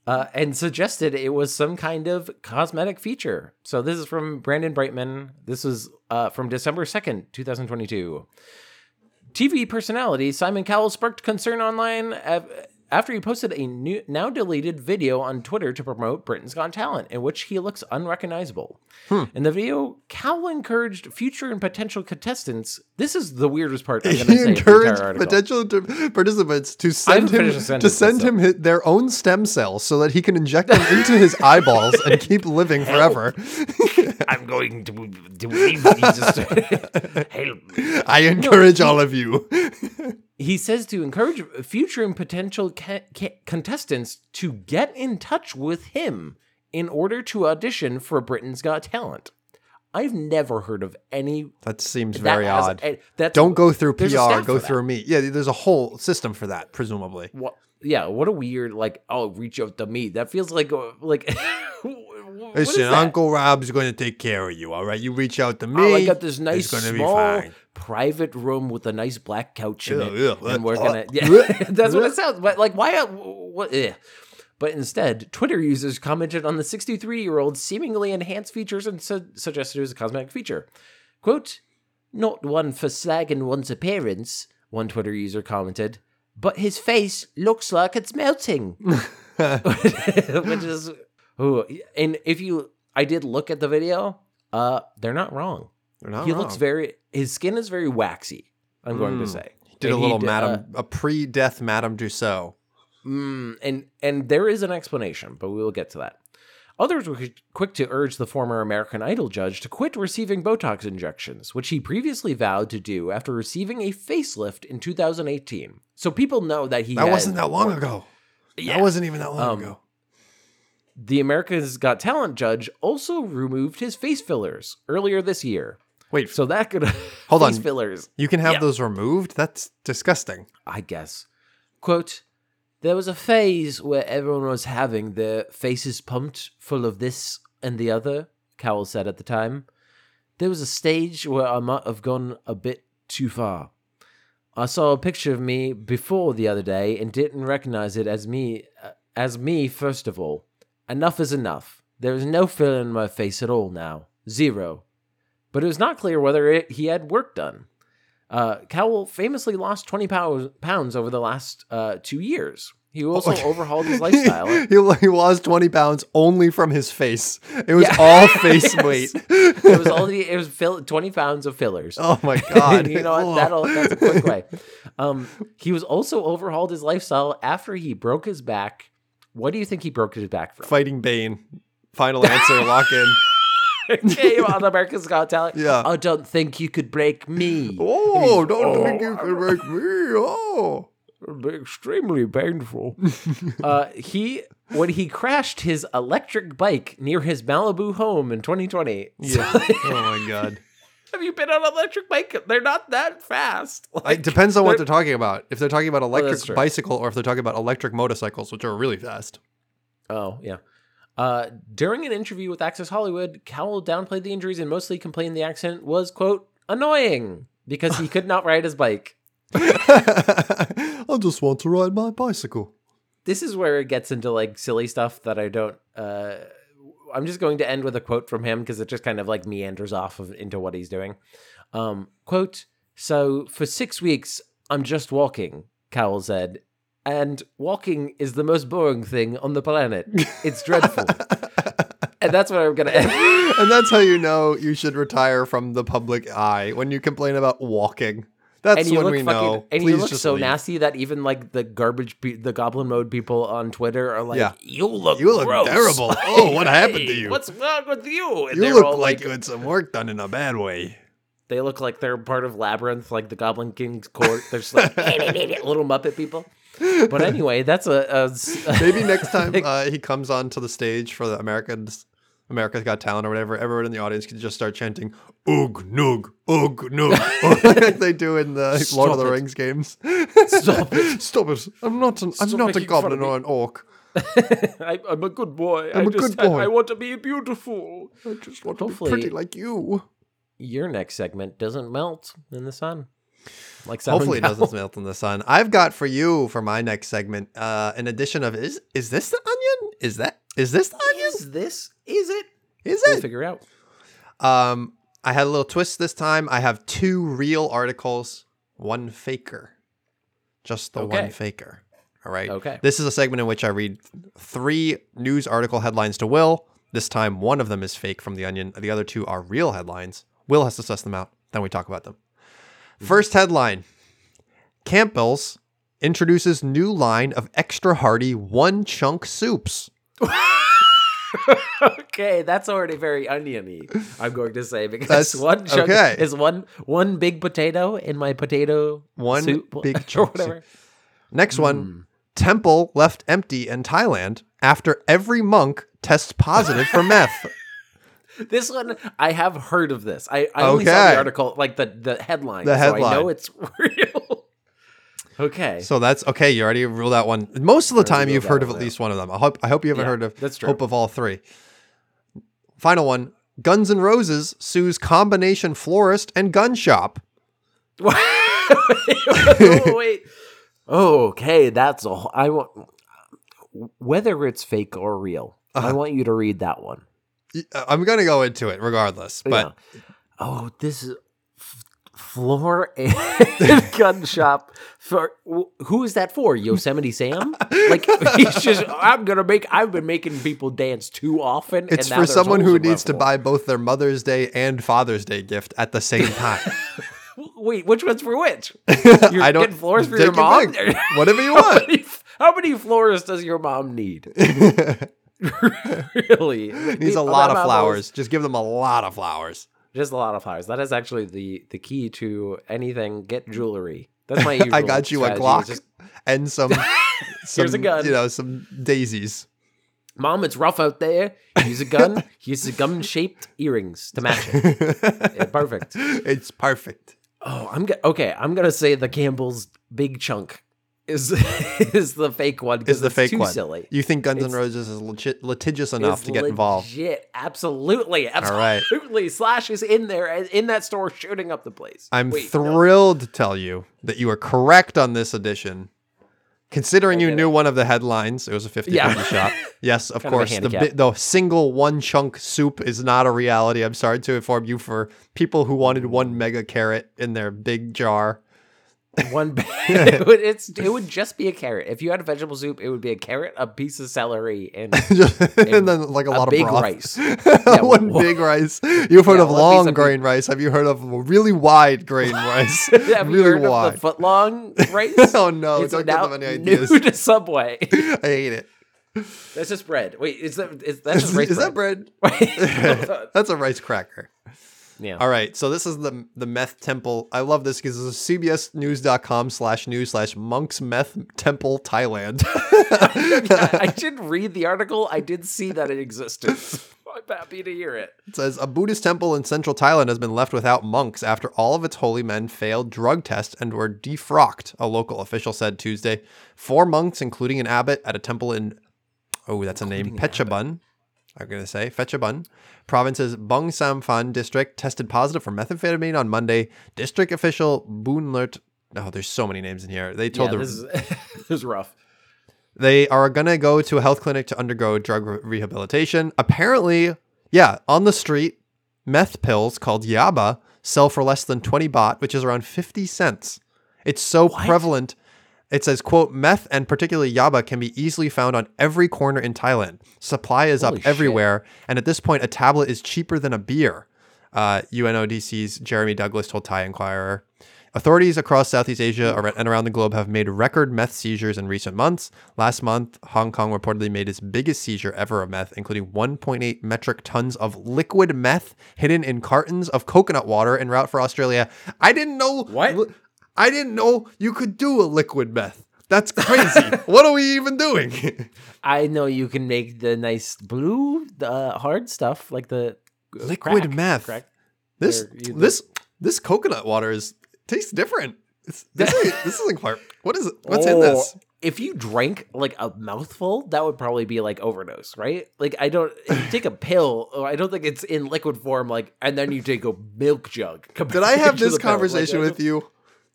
uh, and suggested it was some kind of cosmetic feature. So this is from Brandon Brightman. This was uh, from December 2nd, 2022. TV personality Simon Cowell sparked concern online af- after he posted a new, now deleted video on Twitter to promote Britain's Got Talent, in which he looks unrecognizable. Hmm. In the video, Cowell encouraged future and potential contestants. This is the weirdest part. I'm He say. of the encouraged potential to- participants to send him to send him hi- their own stem cells so that he can inject them into his eyeballs and keep living forever. I'm going to, to leave Jesus. Help. I encourage all of you. He says to encourage future and potential ca- ca- contestants to get in touch with him in order to audition for Britain's Got Talent. I've never heard of any. That seems that very has- odd. that's, Don't go through PR, go that. through me. Yeah, there's a whole system for that, presumably. What, yeah, what a weird like. Oh, reach out to me. That feels like uh, like. Listen? Uncle Rob's going to take care of you, all right? You reach out to me. Oh, I got this nice it's gonna be small private room with a nice black couch in Ew, it, ew, and we're uh, gonna. Yeah, uh, that's what it sounds. But like, why? uh, What? eh. But instead, Twitter users commented on the 63 year old's seemingly enhanced features and su- suggested it was a cosmetic feature. Quote, Not one for slagging one's appearance, one Twitter user commented, but his face looks like it's melting. Which is, ooh, and if you, I did look at the video, uh, they're not wrong. They're not he wrong. looks very, his skin is very waxy, I'm going to Mm. say. Did a And he little did, uh, Madame, a pre-death Madame Tussaud. Mm, and and there is an explanation, but we will get to that. Others were quick to urge the former American Idol judge to quit receiving Botox injections, which he previously vowed to do after receiving a facelift in 2018. So people know that he That wasn't that long ago. Yeah. That wasn't even that long Um, ago. The America's Got Talent judge also removed his face fillers earlier this year. Wait, So that could Hold face on. fillers. you can have yeah. those removed? That's disgusting. I guess. Quote, there was a phase where everyone was having their faces pumped full of this and the other, Cowell said at the time. There was a stage where I might have gone a bit too far. I saw a picture of me before the other day and didn't recognize it as me uh, as me first of all. Enough is enough. There is no filler in my face at all now. Zero. But it was not clear whether it, he had work done. Uh, Cowell famously lost 20 pounds, pounds over the last uh, two years. He also overhauled his lifestyle. he, he lost 20 pounds only from his face. It was Yeah. all face Yes. weight. it was all the it was fill, 20 pounds of fillers. oh my god. you know? That'll, that's a quick way. Um, he was also overhauled his lifestyle after he broke his back. What do you think he broke his back from? Fighting Bane. Final answer, lock in. Came on America's Got Talent. Yeah. I don't think you could break me. Oh, don't oh, think you could break me. Oh. It'd be extremely painful. uh, he when he crashed his electric bike near his Malibu home in 2020. Yeah. oh my god. Have you been on an electric bike? They're not that fast. It depends on what they're talking about. If they're talking about electric true. bicycle or if they're talking about electric motorcycles, which are really fast. Oh, yeah. Uh, during an interview with Access Hollywood, Cowell downplayed the injuries and mostly complained the accident was, quote, annoying because he could not ride his bike. I just want to ride my bicycle. This is where it gets into like silly stuff that I don't. Uh, I'm just going to end with a quote from him because it just kind of like meanders off of into what he's doing. Um, quote, so for six weeks, I'm just walking, Cowell said. And walking is the most boring thing on the planet. It's dreadful. and that's what I'm going to end. and that's how you know you should retire from the public eye when you complain about walking. That's when we fucking, know. and Please you look just so leave. nasty that even like the garbage, pe- the goblin mode people on Twitter are like, Yeah. "You look, You look gross." terrible. Like, Oh, what happened to you?" What's wrong with you? And You look all like you had some work done in a bad way. they look like they're part of Labyrinth, like the Goblin King's court. They're just like little Muppet people. But anyway, that's a Maybe next time uh, he comes onto the stage for the Americans, America's Got Talent or whatever, everyone in the audience can just start chanting "Ugh Nug, Ugh Nug," like they do in the Lord of the it. Rings games. Stop it. Stop it! I'm not an, I'm not a goblin or an orc. I, I'm a good boy. I'm I a just good boy. I want to be beautiful. I just want Hopefully- to be pretty like you. Your next segment doesn't melt in the sun. Like Hopefully, it doesn't melt in the sun. I've got for you for my next segment uh, an addition of is is this the onion? Is that is this the onion? Is this? Is it? Is We'll it? out. Um, I had a little twist this time. I have two real articles, one faker. Just the one Okay. faker. All right. Okay. This is a segment in which I read three news article headlines to Will. This time, one of them is fake from The Onion. The other two are real headlines. Will has to suss them out. Then we talk about them. First headline Campbell's introduces new line of extra hearty one chunk soups. okay, that's already very oniony. I'm going to say because That's- one chunk okay. is one one big potato in my potato One soup big chunk soup. whatever. Next Hmm. one Temple left empty in Thailand after every monk tests positive for meth. This one I have heard of this. I, I only saw the article, like the the headline. The So I know it's real. okay. So that's okay. You already ruled out one. Most of the time, ruled you've that heard of one at out. least one of them. I hope. I hope you haven't Yeah, heard of. that's true. Hope of all three. Final one. Guns N' Roses sues combination florist and gun shop. wait, wait, wait. Okay, that's a. wh- I want. whether it's fake or real. I Uh-huh. want you to read that one. Y- uh, I'm gonna go into it regardless, but Yeah. oh, this is f- floor and gun shop for wh- who is that for? Yosemite Sam? Like he's just I'm gonna make. I've been making people dance too often. it's for someone who needs to buy both their Mother's Day and Father's Day gift at the same time. Wait, which one's for which? You're I don't getting floors for your mom. Whatever you How want. many, how many floors does your mom need? really? Needs a lot of flowers. Just give them a lot of flowers. Just a lot of flowers. That is actually the the key to anything. Get mm. jewelry. That's my usual I got you a strategy, is Glock just, and some, some Here's a gun. you know, some daisies. Mom, it's rough out there. Use a gun. Use a gun shaped earrings to match it. Yeah, perfect. It's perfect. Oh, I'm go- okay. I'm gonna say the Campbell's big chunk is is the fake one Is the fake too one? Silly. You think Guns N' It's- Roses is legit, litigious enough to get involved? Legit, absolutely, right. absolutely. Slash is in there uh, in that store shooting up the place. I'm Wait, no. thrilled to tell you that you are correct on this edition. Considering you knew one of the headlines, it was a 50 Yeah. shop. Yes, of Kind of course. The, the single one chunk soup is not a reality. I'm sorry to inform you for people who wanted one mega carrot in their big jar. One, ba- it would, it's it would just be a carrot. If you had a vegetable soup, it would be a carrot, a piece of celery, and and then like a, a lot big of broth. rice. Yeah, one big rice. You've heard Yeah, of long grain rice. Have you heard of really wide grain rice? Have you really heard wide. of the foot long rice? oh no, It's don't give them any ideas. new to Subway. I hate it. That's just bread. Wait, is that is that's just Is, rice is that bread? bread? That's a rice cracker. Yeah. All right, so this is the the meth temple. I love this because this is cbsnews.com slash news slash monks meth temple Thailand. Yeah, I did read the article. I did see that it existed. I'm happy to hear it. It says a Buddhist temple in central Thailand has been left without monks after all of its holy men failed drug tests and were defrocked, a local official said Tuesday. Four monks, including an abbot at a temple in, oh, that's a name, Phetchabun. I'm going to say Phetchabun. Province's Bung Samphan district tested positive for methamphetamine on Monday. District official Boonlert. Oh, there's so many names in here. They told Yeah, the this is this is rough. they are going to go to a health clinic to undergo drug re- rehabilitation. Apparently, yeah, on the street, meth pills called Yaba sell for less than 20 baht, which is around 50 cents. It's so prevalent. It says, quote, meth and particularly Yaba can be easily found on every corner in Thailand. Supply is Holy up shit. everywhere. And at this point, a tablet is cheaper than a beer. Uh, UNODC's Jeremy Douglas told Thai Inquirer. Authorities across Southeast Asia and around the globe have made record meth seizures in recent months. Last month, Hong Kong reportedly made its biggest seizure ever of meth, including 1.8 metric tons of liquid meth hidden in cartons of coconut water en route for Australia. I didn't know What? I didn't know you could do a liquid meth. That's crazy. what are we even doing? I know you can make the nice blue, the hard stuff like the uh, Liquid crack, meth. Crack. this this this coconut water is tastes different. It's, this, ain't- this isn't quite. What is it? What's in this? Oh, If you drank like a mouthful, that would probably be like overdose, right? Like I don't if you take a pill. oh, I don't think it's in liquid form. Like and then you take a milk jug. Did I have this conversation with you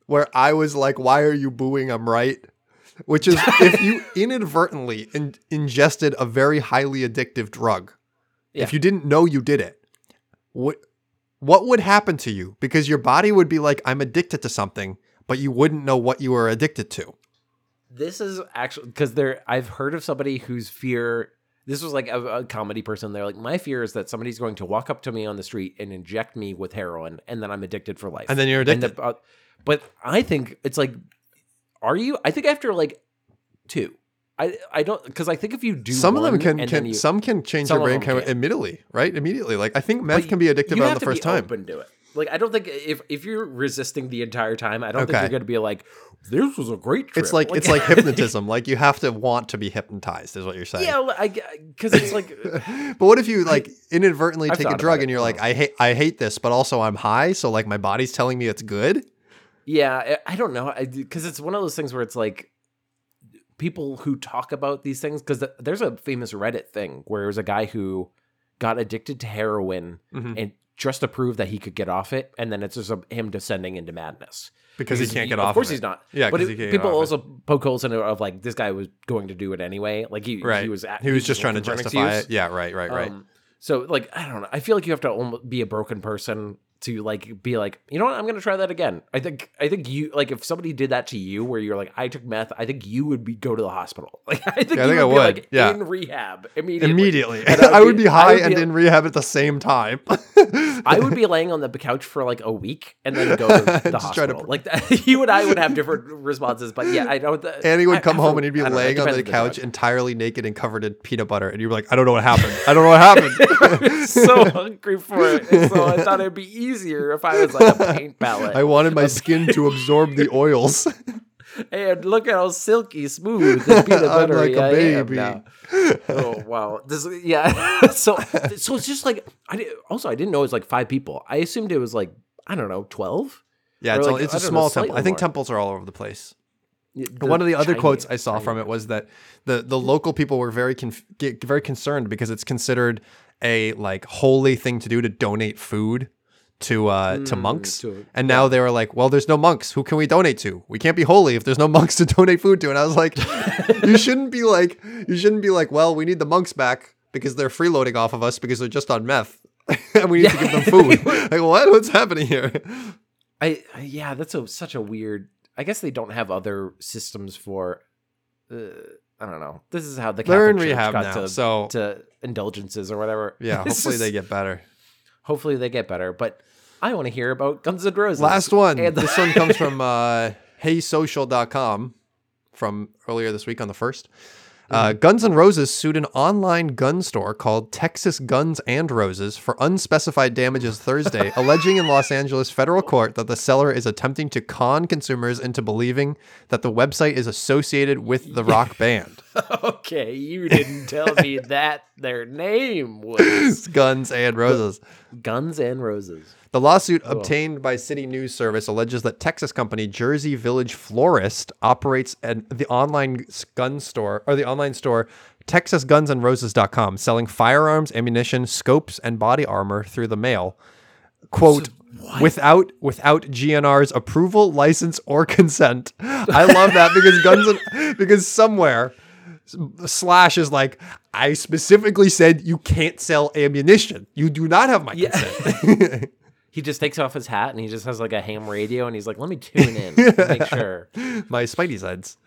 where I was like, "Why are you booing? I'm right." Which is if you inadvertently in- ingested a very highly addictive drug, Yeah. if you didn't know you did it, what what would happen to you? Because your body would be like, "I'm addicted to something," but you wouldn't know what you were addicted to. This is actually because there. I've heard of somebody whose fear. This was like a, a comedy person. They're like, my fear is that somebody's going to walk up to me on the street and inject me with heroin, and then I'm addicted for life. And then you're addicted. the- uh, but I think it's like, are you? I think after like two, I I don't because I think if you do some of them can, can you, some can change some your brain them chem- can. immediately, right? Immediately. Like I think meth but can be addictive on the first time. Open to it. Like I don't think if if you're resisting the entire time, I don't think you're going to be like, this was a great trip. It's like, it's like hypnotism. Like you have to want to be hypnotized, is what you're saying. yeah, I because it's like. Uh, but what if you like inadvertently I've take a drug and you're like, I hate I hate this, but also I'm high, so like my body's telling me it's good. Yeah, I- I don't know because it's one of those things where it's like people who talk about these things because there's a famous Reddit thing where there's a guy who got addicted to heroin Mhm. and just to prove that he could get off it, and then it's just a, him descending into madness. Because he can't get of off course of he's not. Yeah, but it- he can't get people off it. also poke holes in it of like this guy was going to do it anyway. Like he right. he was at- he was just trying to looking for an justify it. Yeah, right, right, right. Um, so like I don't know. I feel like you have to almost be a broken person to like be like, you know what, I'm gonna try that again. I think I think you like if somebody did that to you where you're like, I took meth, I think you would be go to the hospital. Like I think Yeah, I think I would, would. be like Yeah. in rehab immediately. Immediately, And I would be high would and be- in rehab at the same time. I would be laying on the couch for like a week and then go to the try to hospital. Like you and I would have different responses, but yeah, I don't. Annie would come I- home and he'd be I laying on the the couch drug. entirely naked and covered in peanut butter, and you're like, "I don't know what happened. I don't know what happened." so hungry for it. So I thought it'd be easier if I was like a paint palette. I wanted my skin to absorb the oils. and look at how silky smooth the peanut I'm butter like a I am baby. now. oh wow! This yeah. so so it's just like I did, also I didn't know it was like five people. I assumed it was like I don't know twelve. Yeah, it's, like, a, it's I a don't know, small temple. slightly I think more. temples are all over the place. One of the other quotes I saw from it was that the the local people were very conf- get very concerned because it's considered a like holy thing to do to donate food to uh to monks. Mm, to- and now they were like, well, there's no monks. Who can we donate to? We can't be holy if there's no monks to donate food to. And I was like, you shouldn't be like you shouldn't be like, well, we need the monks back because they're freeloading off of us because they're just on meth. and we need to give them food. like what? What's happening here? I yeah, that's a, such a weird. I guess they don't have other systems for. Uh, I don't know. This is how the Catholic Church rehab got now, to, so- to indulgences or whatever. Yeah, hopefully they get better. Hopefully they get better. But I want to hear about Guns N' Roses. Last one. This one comes from uh, heysocial.com from earlier this week on the 1st. Uh, Guns N' Roses sued an online gun store called Texas Guns and Roses for unspecified damages Thursday, alleging in Los Angeles federal court that the seller is attempting to con consumers into believing that the website is associated with the rock band. okay, you didn't tell me that their name was Guns and Roses. Guns and Roses. The lawsuit obtained by City News Service alleges that Texas company Jersey Village Florist operates an, the online gun store or the online store texasgunsandroses.com selling firearms, ammunition, scopes and body armor through the mail. Quote without without GNR's approval, license or consent. I love that because guns and, because somewhere slash is like I specifically said you can't sell ammunition. You do not have my Yeah. consent. He just takes off his hat and he just has like a ham radio and he's like, "Let me tune in, make sure." my spidey sense.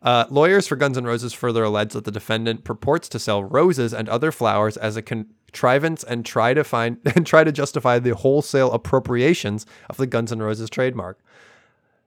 Uh, lawyers for Guns N' Roses further allege that the defendant purports to sell roses and other flowers as a contrivance and try to find and try to justify the wholesale appropriations of the Guns N' Roses trademark.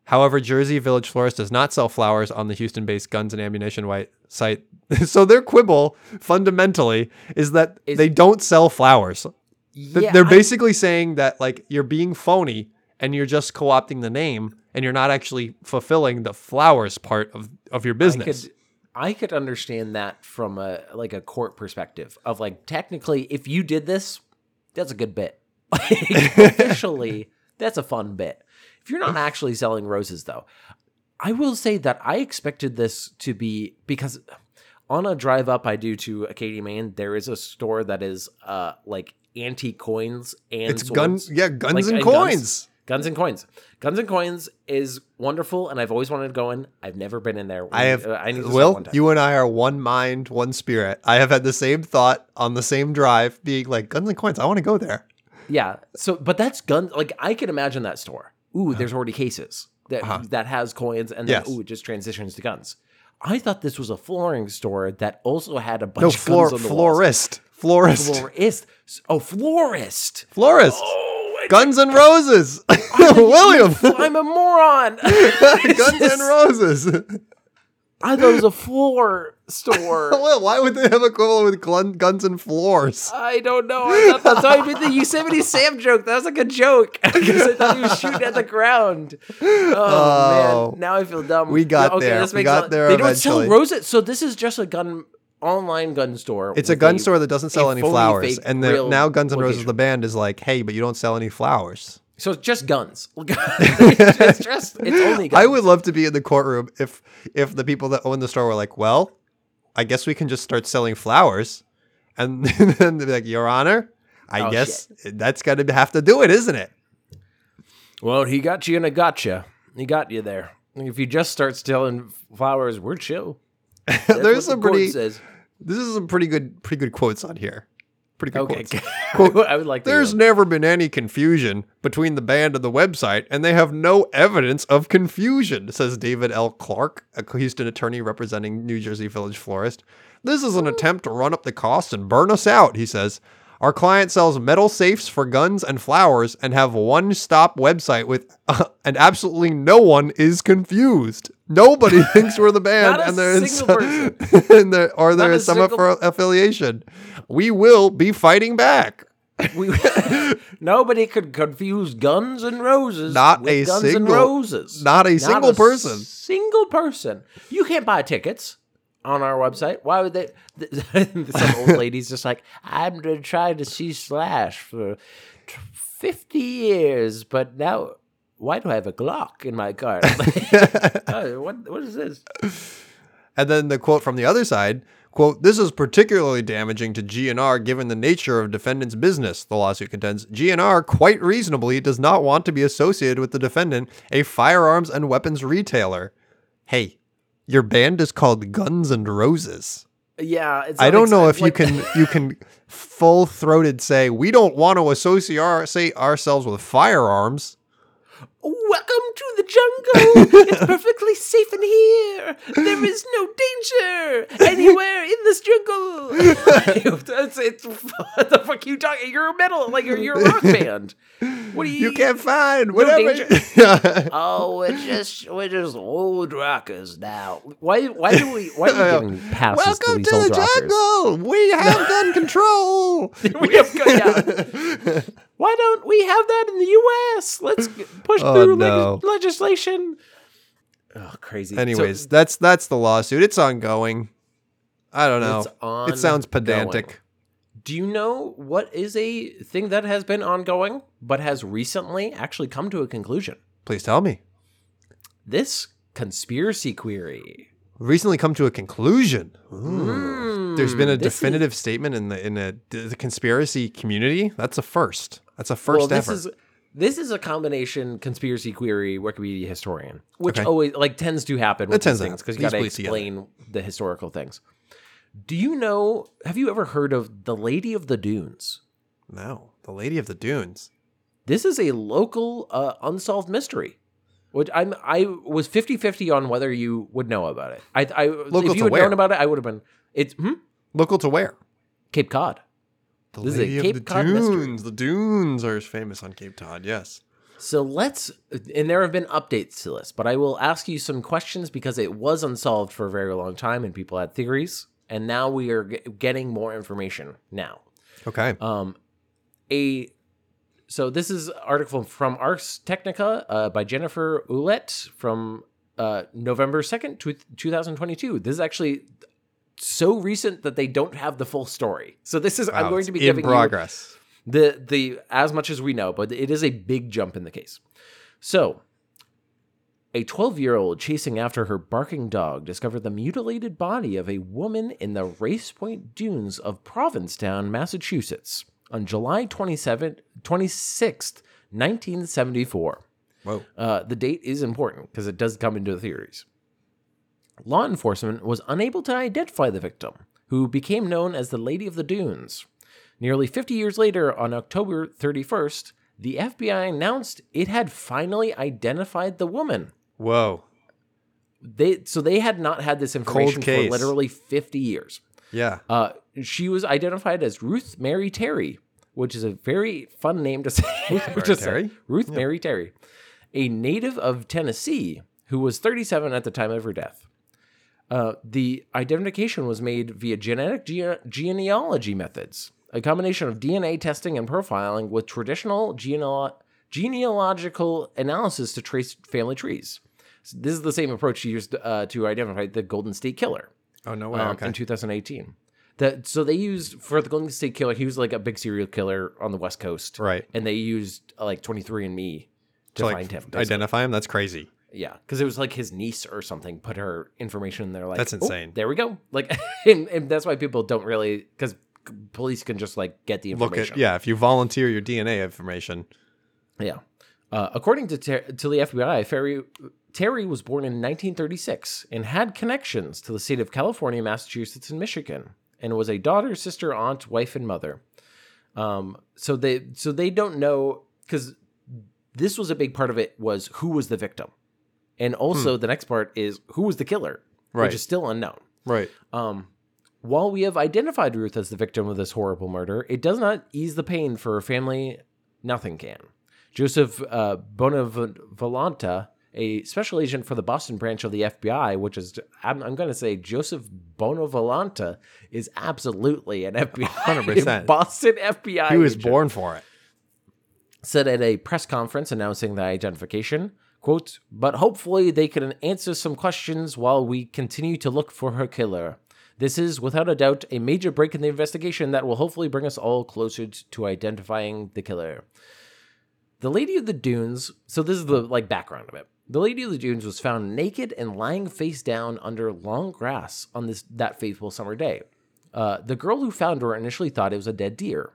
However, Jersey Village Florist does not sell flowers on the Houston-based guns and ammunition white site. so their quibble, fundamentally, is that Is- they don't sell flowers. Yeah, They're I- basically saying that like you're being phony and you're just co-opting the name and you're not actually fulfilling the flowers part of, of your I business. could, I could understand that from a like a court perspective of like technically, if you did this, that's a good bit. Like, officially, that's a fun bit. If you're not actually selling roses, though, I will say that I expected this to be because on a drive up I do to Acadia, Maine, there is a store that is uh like antique coins and it's guns, swords. yeah, guns Like, and and coins. guns. Guns and Coins. Guns and Coins is wonderful, and I've always wanted to go in. I've never been in there. I have, Uh, I need to Will, you and I are one mind, one spirit. I have had the same thought on the same drive, being like guns and coins. I want to go there. Yeah. So, but that's guns. Like I can imagine that store. Ooh, there's already cases that Uh-huh. that has coins, and then Yes. ooh, it just transitions to guns. I thought this was a flooring store that also had a bunch No, of floor, guns on the walls. florist, florist, Florist. Oh, florist. florist. Oh, Guns and Roses, William. I'm a moron. Guns and Roses. I thought it was a floor store. Will, why would they have a equivalent with glun- guns and floors? I don't know. I thought that's how I made the Yosemite Sam joke. That was like a joke because I thought he was shooting at the ground. Oh, Oh. man, now I feel dumb. We got okay, there. We got a- there They don't sell roses, so this is just a gun online gun store. It's a gun store that doesn't sell any flowers, and now Guns N' Roses, the band, is like, hey, but you don't sell any flowers. So it's just guns. it's just it's only guns. I would love to be in the courtroom if if the people that own the store were like, well, I guess we can just start selling flowers, and then they'd be like, Your Honor, I Oh, guess that's got to have to do it, isn't it? Well, he got you and I got you. he got you there. If you just start selling flowers, we're chill. There's some the pretty. says. This is some pretty good, pretty good quotes on here. Pretty good Okay, quotes. I would like. There's never been any confusion between the band and the website, and they have no evidence of confusion, says David L. Clark, a Houston attorney representing New Jersey Village Florist. This is an attempt to run up the cost and burn us out, he says. Our client sells metal safes for guns and flowers and have one stop website with, and absolutely no one is confused. Nobody thinks we're the band a and single some- and they're, or they're a in some single- affiliation. We will be fighting back. We, nobody could confuse guns and roses. Not with a guns and single- roses. not a single person. Single person. You can't buy tickets on our website. Why would they? Some old lady's just like, I'm been trying to see Slash for fifty years, but now. Why do I have a Glock in my car? Oh, what what is this? And then the quote from the other side, quote, this is particularly damaging to GNR given the nature of defendant's business, the lawsuit contends. GNR quite reasonably does not want to be associated with the defendant, a firearms and weapons retailer. Hey, your band is called Guns and Roses. Yeah, it's I don't know if like- you can you can full throated say we don't want to associate our, ourselves with firearms. Welcome to the jungle. it's perfectly safe in here. There is no danger anywhere in this jungle. it's, it's, what the fuck you talking? You're a metal, like you're, you're a rock band. What do you? You can't find whatever. danger. Oh, we're just we're just old rockers now. Why why do we why are we uh, giving passes Welcome to to the rockers? jungle. We have gun control. we have yeah. Why don't we have that in the U.S.? Let's push Oh, through no. leg- legislation. Oh, crazy. So- Anyways, that's that's the lawsuit. It's ongoing. I don't know. It's It sounds ongoing. pedantic. Do you know what is a thing that has been ongoing but has recently actually come to a conclusion? Please tell me. This conspiracy query. Recently come to a conclusion. Ooh. There's been a Mm, this is- definitive statement in the in a, the conspiracy community. That's a first. That's a first well, this ever. is this is a combination conspiracy query Wikipedia historian, which Okay. always like tends to happen with these things because you got to explain the historical things. Do you know? Have you ever heard of the Lady of the Dunes? no, the Lady of the Dunes. This is a local uh, unsolved mystery. Which I'm I was 50-50 on whether you would know about it. I, I Local if you had where? known about it, I would have been. It's hmm? Local to where? Cape Cod. The This is a Lady of the Cod mystery. Dunes. The dunes are famous on Cape Cod. Yes. So let's, and there have been updates to this, but I will ask you some questions because it was unsolved for a very long time and people had theories, and now we are g- getting more information now. Okay. Um, a so this is article from Ars Technica uh, by Jennifer Ouellette from uh, November second, two thousand twenty-two. This is actually so recent that they don't have the full story. So this is I'm going to be in giving you progress. the the as much as we know, but it is a big jump in the case. So, a 12-year-old chasing after her barking dog discovered the mutilated body of a woman in the Race Point Dunes of Provincetown, Massachusetts, on July 27 26th, 1974. Whoa. Uh, the date is important because it does come into the theories. Law enforcement was unable to identify the victim, who became known as the Lady of the Dunes. Nearly 50 years later, on October 31st, the FBI announced it had finally identified the woman. Whoa. They so they had not had this information for literally 50 years. Yeah. Uh, she was identified as Ruth Mary Terry, which is a very fun name to say. Ruth Mary. Terry? Ruth Mary Terry, a native of Tennessee who was 37 at the time of her death. Uh, the identification was made via genetic gene- genealogy methods, a combination of DNA testing and profiling with traditional genealo- genealogical analysis to trace family trees. So this is the same approach used uh, to identify the Golden State Killer Oh no way. um, okay. in 2018. That so they used for the Golden State Killer. He was like a big serial killer on the West Coast, Right. And they used uh, like 23andMe to To like find him. basically. identify him. That's crazy. Yeah, because it was like his niece or something put her information in there. Like That's "Oh, insane. there we go. Like, and, and that's why people don't really because police can just like get the Look information. at yeah. If you volunteer your DNA information, Yeah. Uh, according to, Ter- to the FBI, Ferry, Terry was born in 1936 and had connections to the state of California, Massachusetts, and Michigan, and was a daughter, sister, aunt, wife, and mother. Um, so they so they don't know because this was a big part of it was who was the victim, and also the next part is who was the killer, Right. which is still unknown. Right. Um, while we have identified Ruth as the victim of this horrible murder, it does not ease the pain for her family. Nothing can. Joseph uh, Bonavolanta, a special agent for the Boston branch of the FBI, which is, I'm, I'm going to say Joseph Bonavolanta is absolutely an FBI, 100%. Boston FBI. He was agent born for it. said at a press conference announcing the identification, quote, but hopefully they can answer some questions while we continue to look for her killer. This is, without a doubt, a major break in the investigation that will hopefully bring us all closer to identifying the killer. The Lady of the Dunes, so this is the like background of it. The Lady of the Dunes was found naked and lying face down under long grass on this that fateful summer day. Uh, the girl who found her initially thought it was a dead deer.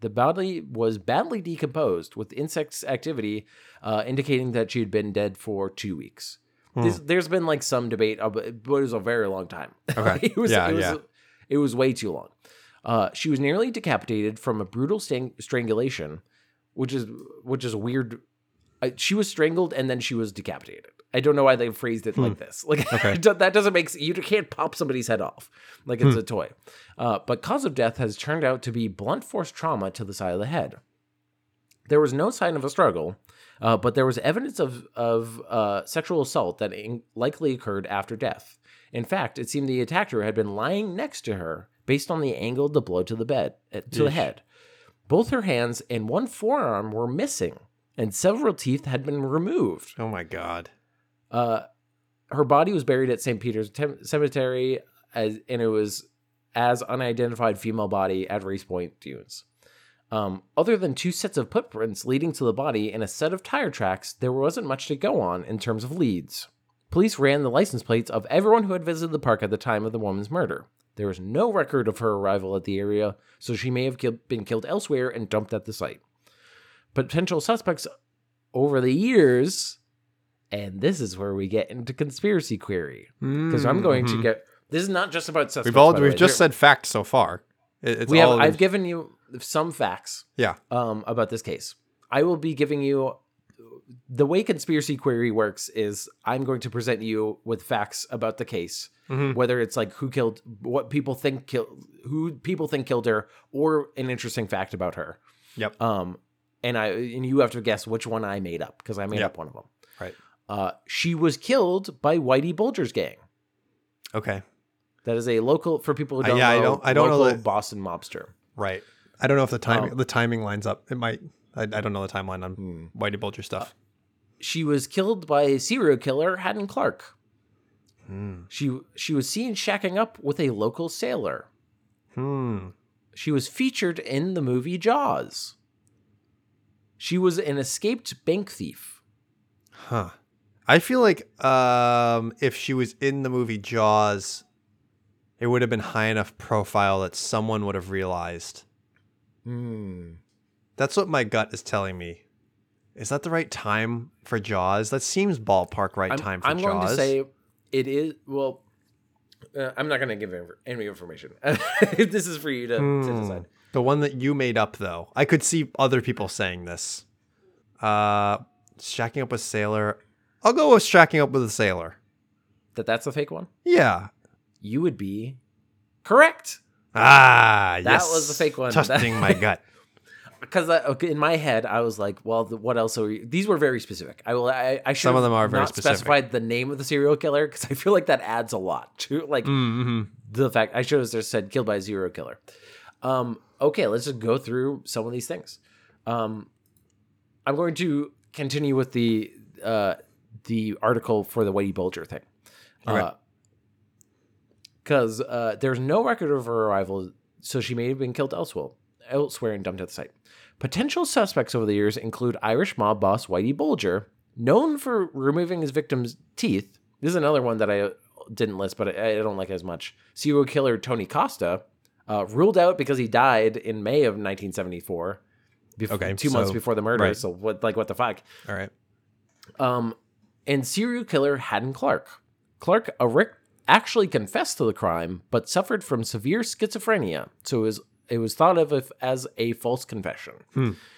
The body was badly decomposed, with insect activity uh, indicating that she had been dead for two weeks. This, there's been like some debate, uh, but it was a very long time. Okay. it was, Yeah, it was, yeah. It was way too long. Uh, she was nearly decapitated from a brutal stang- strangulation, which is which is weird. I, she was strangled and then she was decapitated. I don't know why they phrased it like this. Like Okay. that doesn't make you can't pop somebody's head off like it's a toy. Uh, but cause of death has turned out to be blunt force trauma to the side of the head. There was no sign of a struggle, uh, but there was evidence of of uh, sexual assault that in- likely occurred after death. In fact, it seemed the attacker had been lying next to her based on the angle of the blow to the bed uh, to the head. Both her hands and one forearm were missing, and several teeth had been removed. Oh my god. Uh, her body was buried at St. Peter's Tem- Cemetery, as, and it was as unidentified female body at Race Point Dunes. Um, other than two sets of footprints leading to the body and a set of tire tracks, there wasn't much to go on in terms of leads. Police ran the license plates of everyone who had visited the park at the time of the woman's murder. There was no record of her arrival at the area, so she may have been killed elsewhere and dumped at the site. Potential suspects over the years, and this is where we get into conspiracy query because I'm going to get. This is not just about suspects. Mm-hmm. We've all we've just said facts so far. It- we have. I've given you some facts yeah. um, about this case. I will be giving you the way conspiracy query works is I'm going to present you with facts about the case, Mhm. whether it's like who killed, what people think killed, who people think killed her, or an interesting fact about her. Yep. Um, and I and you have to guess which one I made up because I made Yep. up one of them. Right. Uh, she was killed by Whitey Bulger's gang. Okay. That is a local for people who Uh, don't yeah, I know. don't- I don't know local that- Boston mobster. Right. I don't know if the timing Um, the timing lines up. It might. I, I don't know the timeline on Hmm. Whitey Bulger stuff. she was killed by a serial killer Hadden Clark. Hmm. She she was seen shacking up with a local sailor. Hmm. She was featured in the movie Jaws. She was an escaped bank thief. Huh. I feel like um, if she was in the movie Jaws, it would have been high enough profile that someone would have realized. Hmm. That's what my gut is telling me. Is that the right time for Jaws? That seems ballpark right I'm, time for I'm Jaws. going to say it is. Well, uh, I'm not going to give any information. this is for you to, to Hmm. decide. The one that you made up, though, I could see other people saying this. Uh, shacking up with sailor. I'll go with shacking up with a sailor. That that's a fake one. Yeah. You would be correct. Ah, That yes. was the fake one. Testing my gut. because okay, in my head I was like, well, the, what else are we? These were very specific. I will. I, I should Some of them are very not specific. specified the name of the serial killer because I feel like that adds a lot to like Mm-hmm. the fact I should have just said killed by a serial killer. Um, okay, let's just go through some of these things. Um, I'm going to continue with the uh, the article for the Whitey Bulger thing. Okay. Because uh, there's no record of her arrival, so she may have been killed elsewhere, elsewhere and dumped at the site. Potential suspects over the years include Irish mob boss Whitey Bulger, known for removing his victims' teeth. This is another one that I uh, didn't list, but I, I don't like as much. Serial killer Tony Costa, uh, ruled out because he died in May of 1974. bef- Okay, two months before the murder. right. So what? Like what the fuck? All right. Um, and serial killer Hadden Clark. Clark a Rick actually confessed to the crime, but suffered from severe schizophrenia. So it was it was thought of if- as a false confession.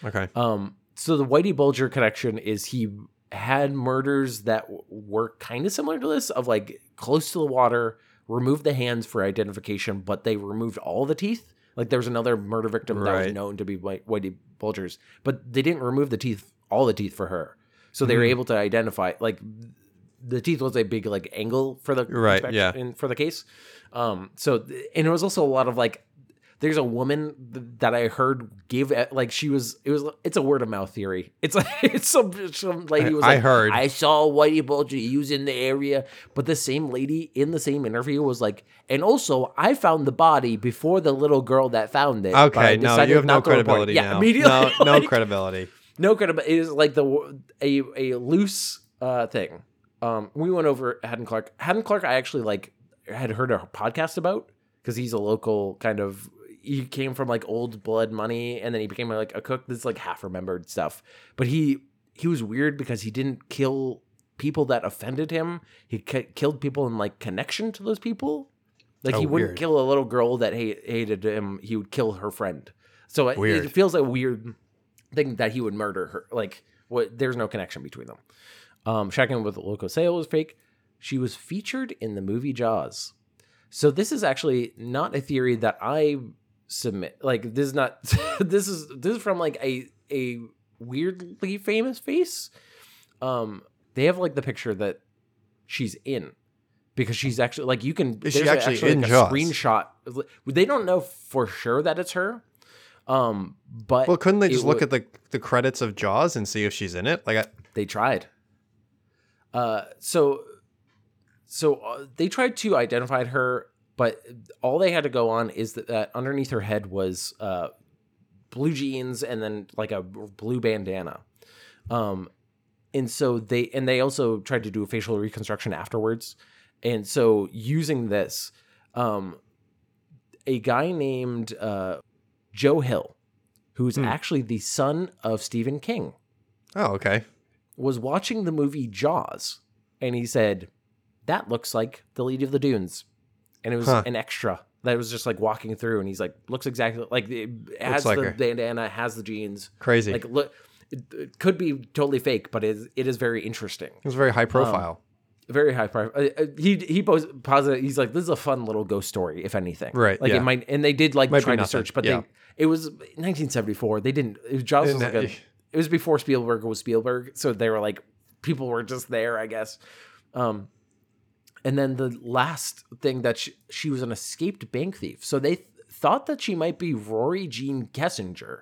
Okay. Um, so the Whitey Bulger connection is he had murders that were kind of similar to this, of like close to the water, removed the hands for identification, but they removed all the teeth. Like there was another murder victim that was known to be White- Whitey Bulger's, but they didn't remove the teeth, all the teeth for her. So they were Hmm. able to identify like the teeth was a big like angle for the Right, yeah. in, for the case. Um, so and it was also a lot of like there's a woman th- that I heard gave uh, like she was it was it's a word of mouth theory. It's like it's some some lady was I like heard. I saw Whitey Bulger use in the area, but the same lady in the same interview was like, and also I found the body before the little girl that found it. Okay. No, you have no not to report it." credibility Yeah, now. immediately. No, no like, credibility. no credibility. It is like the a a loose uh thing. Um, we went over Hadden Clark. Hadden Clark, I actually like had heard a podcast about because he's a local kind of. He came from like old blood money, and then he became like a cook. This is like half remembered stuff, but he he was weird because he didn't kill people that offended him. He ki- killed people in like connection to those people. Like Oh, he wouldn't weird. kill a little girl that ha- hated him. He would kill her friend. So it, it feels like a weird thing that he would murder her. Like what? There's no connection between them. Um, checking with local sale was fake. She was featured in the movie Jaws. So this is actually not a theory that I submit. Like this is not. this is this is from like a a weirdly famous face. Um, they have like the picture that she's in because she's actually like you can. Is she there's actually in like Jaws? a screenshot. They don't know for sure that it's her. Um, but Well, couldn't they just look at the the credits of Jaws and see if she's in it? Like, I, they tried. Uh, so, so uh, they tried to identify her, but all they had to go on is that, that underneath her head was uh, blue jeans and then like a blue bandana. Um, and so they and they also tried to do a facial reconstruction afterwards. And so using this, um, a guy named uh, Joe Hill, who's Hmm. actually the son of Stephen King oh, okay. Was watching the movie Jaws and he said, That looks like the Lady of the Dunes. And it was Huh. an extra that was just like walking through and he's like, Looks exactly like it has like the her. bandana, has the jeans. Crazy. Like, look, it, it could be totally fake, but it is, it is very interesting. it was very high profile. Very high profile. Uh, uh, he he pos- positive. He's like, this is a fun little ghost story, if anything. Right, Like yeah. it might, and they did like Might try to search, but yeah. they it was 1974. They didn't. It was, Jaws was like a, it was before Spielberg was Spielberg, so they were like people were just there, I guess. Um, and then the last thing that she, she was an escaped bank thief, so they th- thought that she might be Rory Gene Kesinger,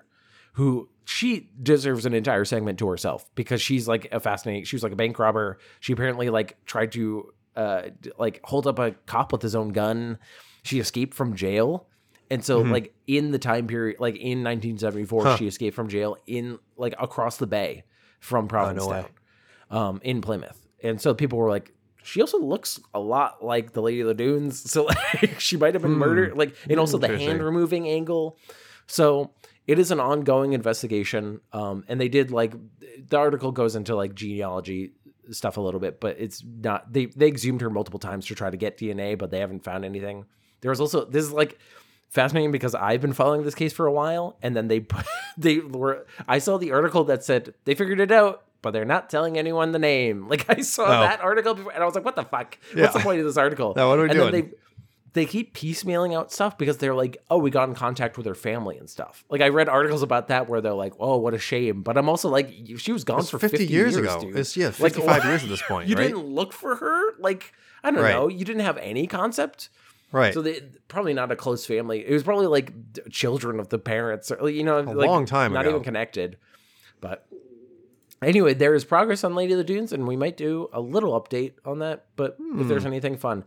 who she deserves an entire segment to herself because she's like a fascinating. She was like a bank robber. She apparently like tried to uh like hold up a cop with his own gun. She escaped from jail. And so, like in the time period, like in 1974, Huh. she escaped from jail in like across the bay from Provincetown, way. um, in Plymouth. And so people were like, she also looks a lot like the Lady of the Dunes, so like she might have been Hmm. murdered. Like, and also the hand removing angle. So it is an ongoing investigation. Um, and they did like the article goes into like genealogy stuff a little bit, but it's not. They they exhumed her multiple times to try to get DNA, but they haven't found anything. There was also this is like fascinating because I've been following this case for a while, and then they put, they were I saw the article that said they figured it out, but they're not telling anyone the name. Like I saw Oh. that article before, and I was like, "What the fuck? What's the point of this article?" Now, what are we and then doing? they they keep piecemealing out stuff because they're like, "Oh, we got in contact with her family and stuff." Like I read articles about that where they're like, "Oh, what a shame," but I'm also like, "She was gone It's for 50, 50, years, ago. dude. It's yeah, Like, 55 years at this point, You right? didn't look for her, like." I don't Right. know. You didn't have any concept. Right. So they probably not a close family. It was probably like children of the parents, or you know, A like, long time not ago. even connected. But anyway, there is progress on Lady of the Dunes, and we might do a little update on that. But if there's Hmm. anything fun,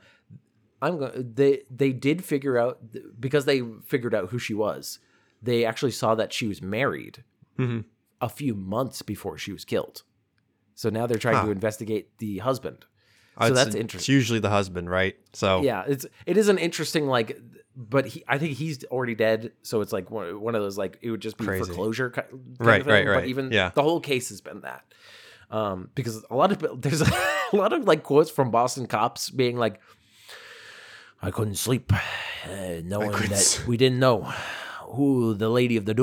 I'm going. They they did figure out because they figured out who she was. They actually saw that she was married Mhm. a few months before she was killed. So now they're trying Huh. to investigate the husband. So it's- that's interesting. It's usually the husband, right? So Yeah, it's it is an interesting like, but he I think he's already dead, so it's like one, one of those like it would just be Crazy. foreclosure kind Right, of thing, right, But right. even Yeah. the whole case has been that, um, because a lot of there's a lot of like quotes from Boston cops being like, "I couldn't sleep, uh, knowing that we didn't know who the Lady of the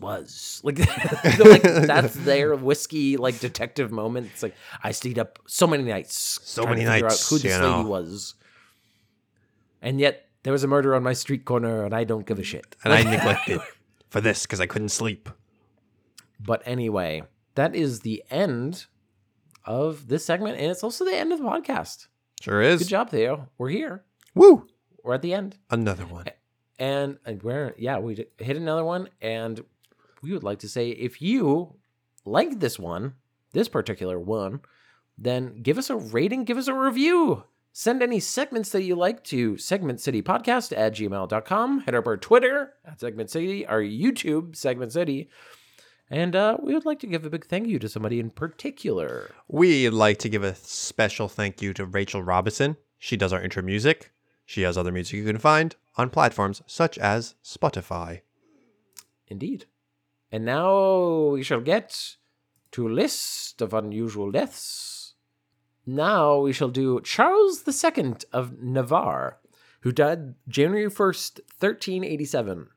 Was." Like, like that's their whiskey like detective moment. It's like I stayed up so many nights, So many nights, out who this you lady know. was, and yet there was a murder on my street corner, and I don't give a shit. and I neglected for this because I couldn't sleep. But anyway, that is the end of this segment, and it's also the end of the podcast. Sure is. Good job, Theo. We're here. Woo! We're at the end, Another one. And, we're yeah, we hit another one, and we would like to say if you like this one, this particular one, then give us a rating, give us a review. Send any segments that you like to segmentcitypodcast at gmail.com. Head over our Twitter at Segment City, our YouTube, Segment City. And uh, we would like to give a big thank you to somebody in particular. We'd like to give a special thank you to Rachel Robinson. She does our intro music. She has other music you can find on platforms such as Spotify. Indeed. And now we shall get to a list of unusual deaths. Now we shall do Charles II of Navarre, who died January 1st, 1387.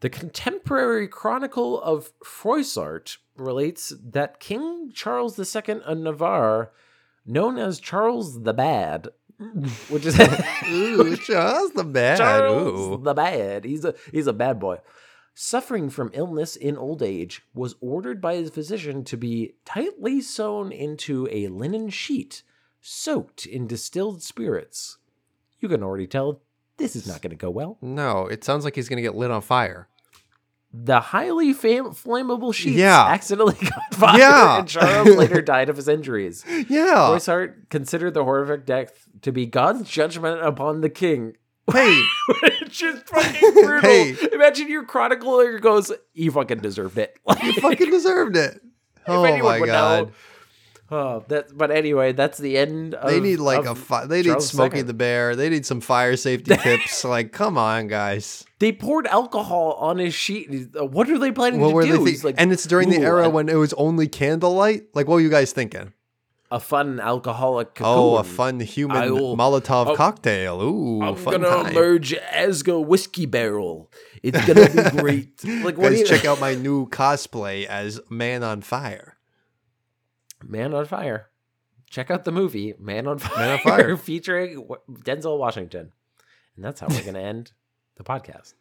The contemporary chronicle of Froissart relates that King Charles II of Navarre, known as Charles the Bad, which is Ooh, Charles the Bad. Charles Ooh. the Bad. He's a he's a bad boy. Suffering from illness in old age, was ordered by his physician to be tightly sewn into a linen sheet, soaked in distilled spirits. You can already tell this is not going to go well. No, it sounds like he's going to get lit on fire. The highly fam- flammable sheets Yeah. accidentally caught fire, Yeah. and Charles later died of his injuries. Yeah. Froissart considered the horrific death to be God's judgment upon the king, Hey, Which is fucking brutal. Hey. Imagine your chronicler goes, "You fucking deserved it." you fucking deserved it. Oh anyone my would god. know. Oh, that. But anyway, that's the end. Of, They need like a fi- they need II. the Bear. They need some fire safety tips. Like, come on, guys. They poured alcohol on his sheet. uh, What are they planning What to do? like, and it's during the era I- when it was only candlelight. Like, what were you guys thinking? a fun alcoholic. Cocoon. Oh, a fun human will- Molotov oh, cocktail. Ooh, I'm gonna time. merge Asgo whiskey barrel. It's gonna be great. Like what? Guys, you, check out my new cosplay as Man on Fire. Man on Fire. Check out the movie Man on Fire, Man on Fire. featuring Denzel Washington. And that's how we're going to end the podcast.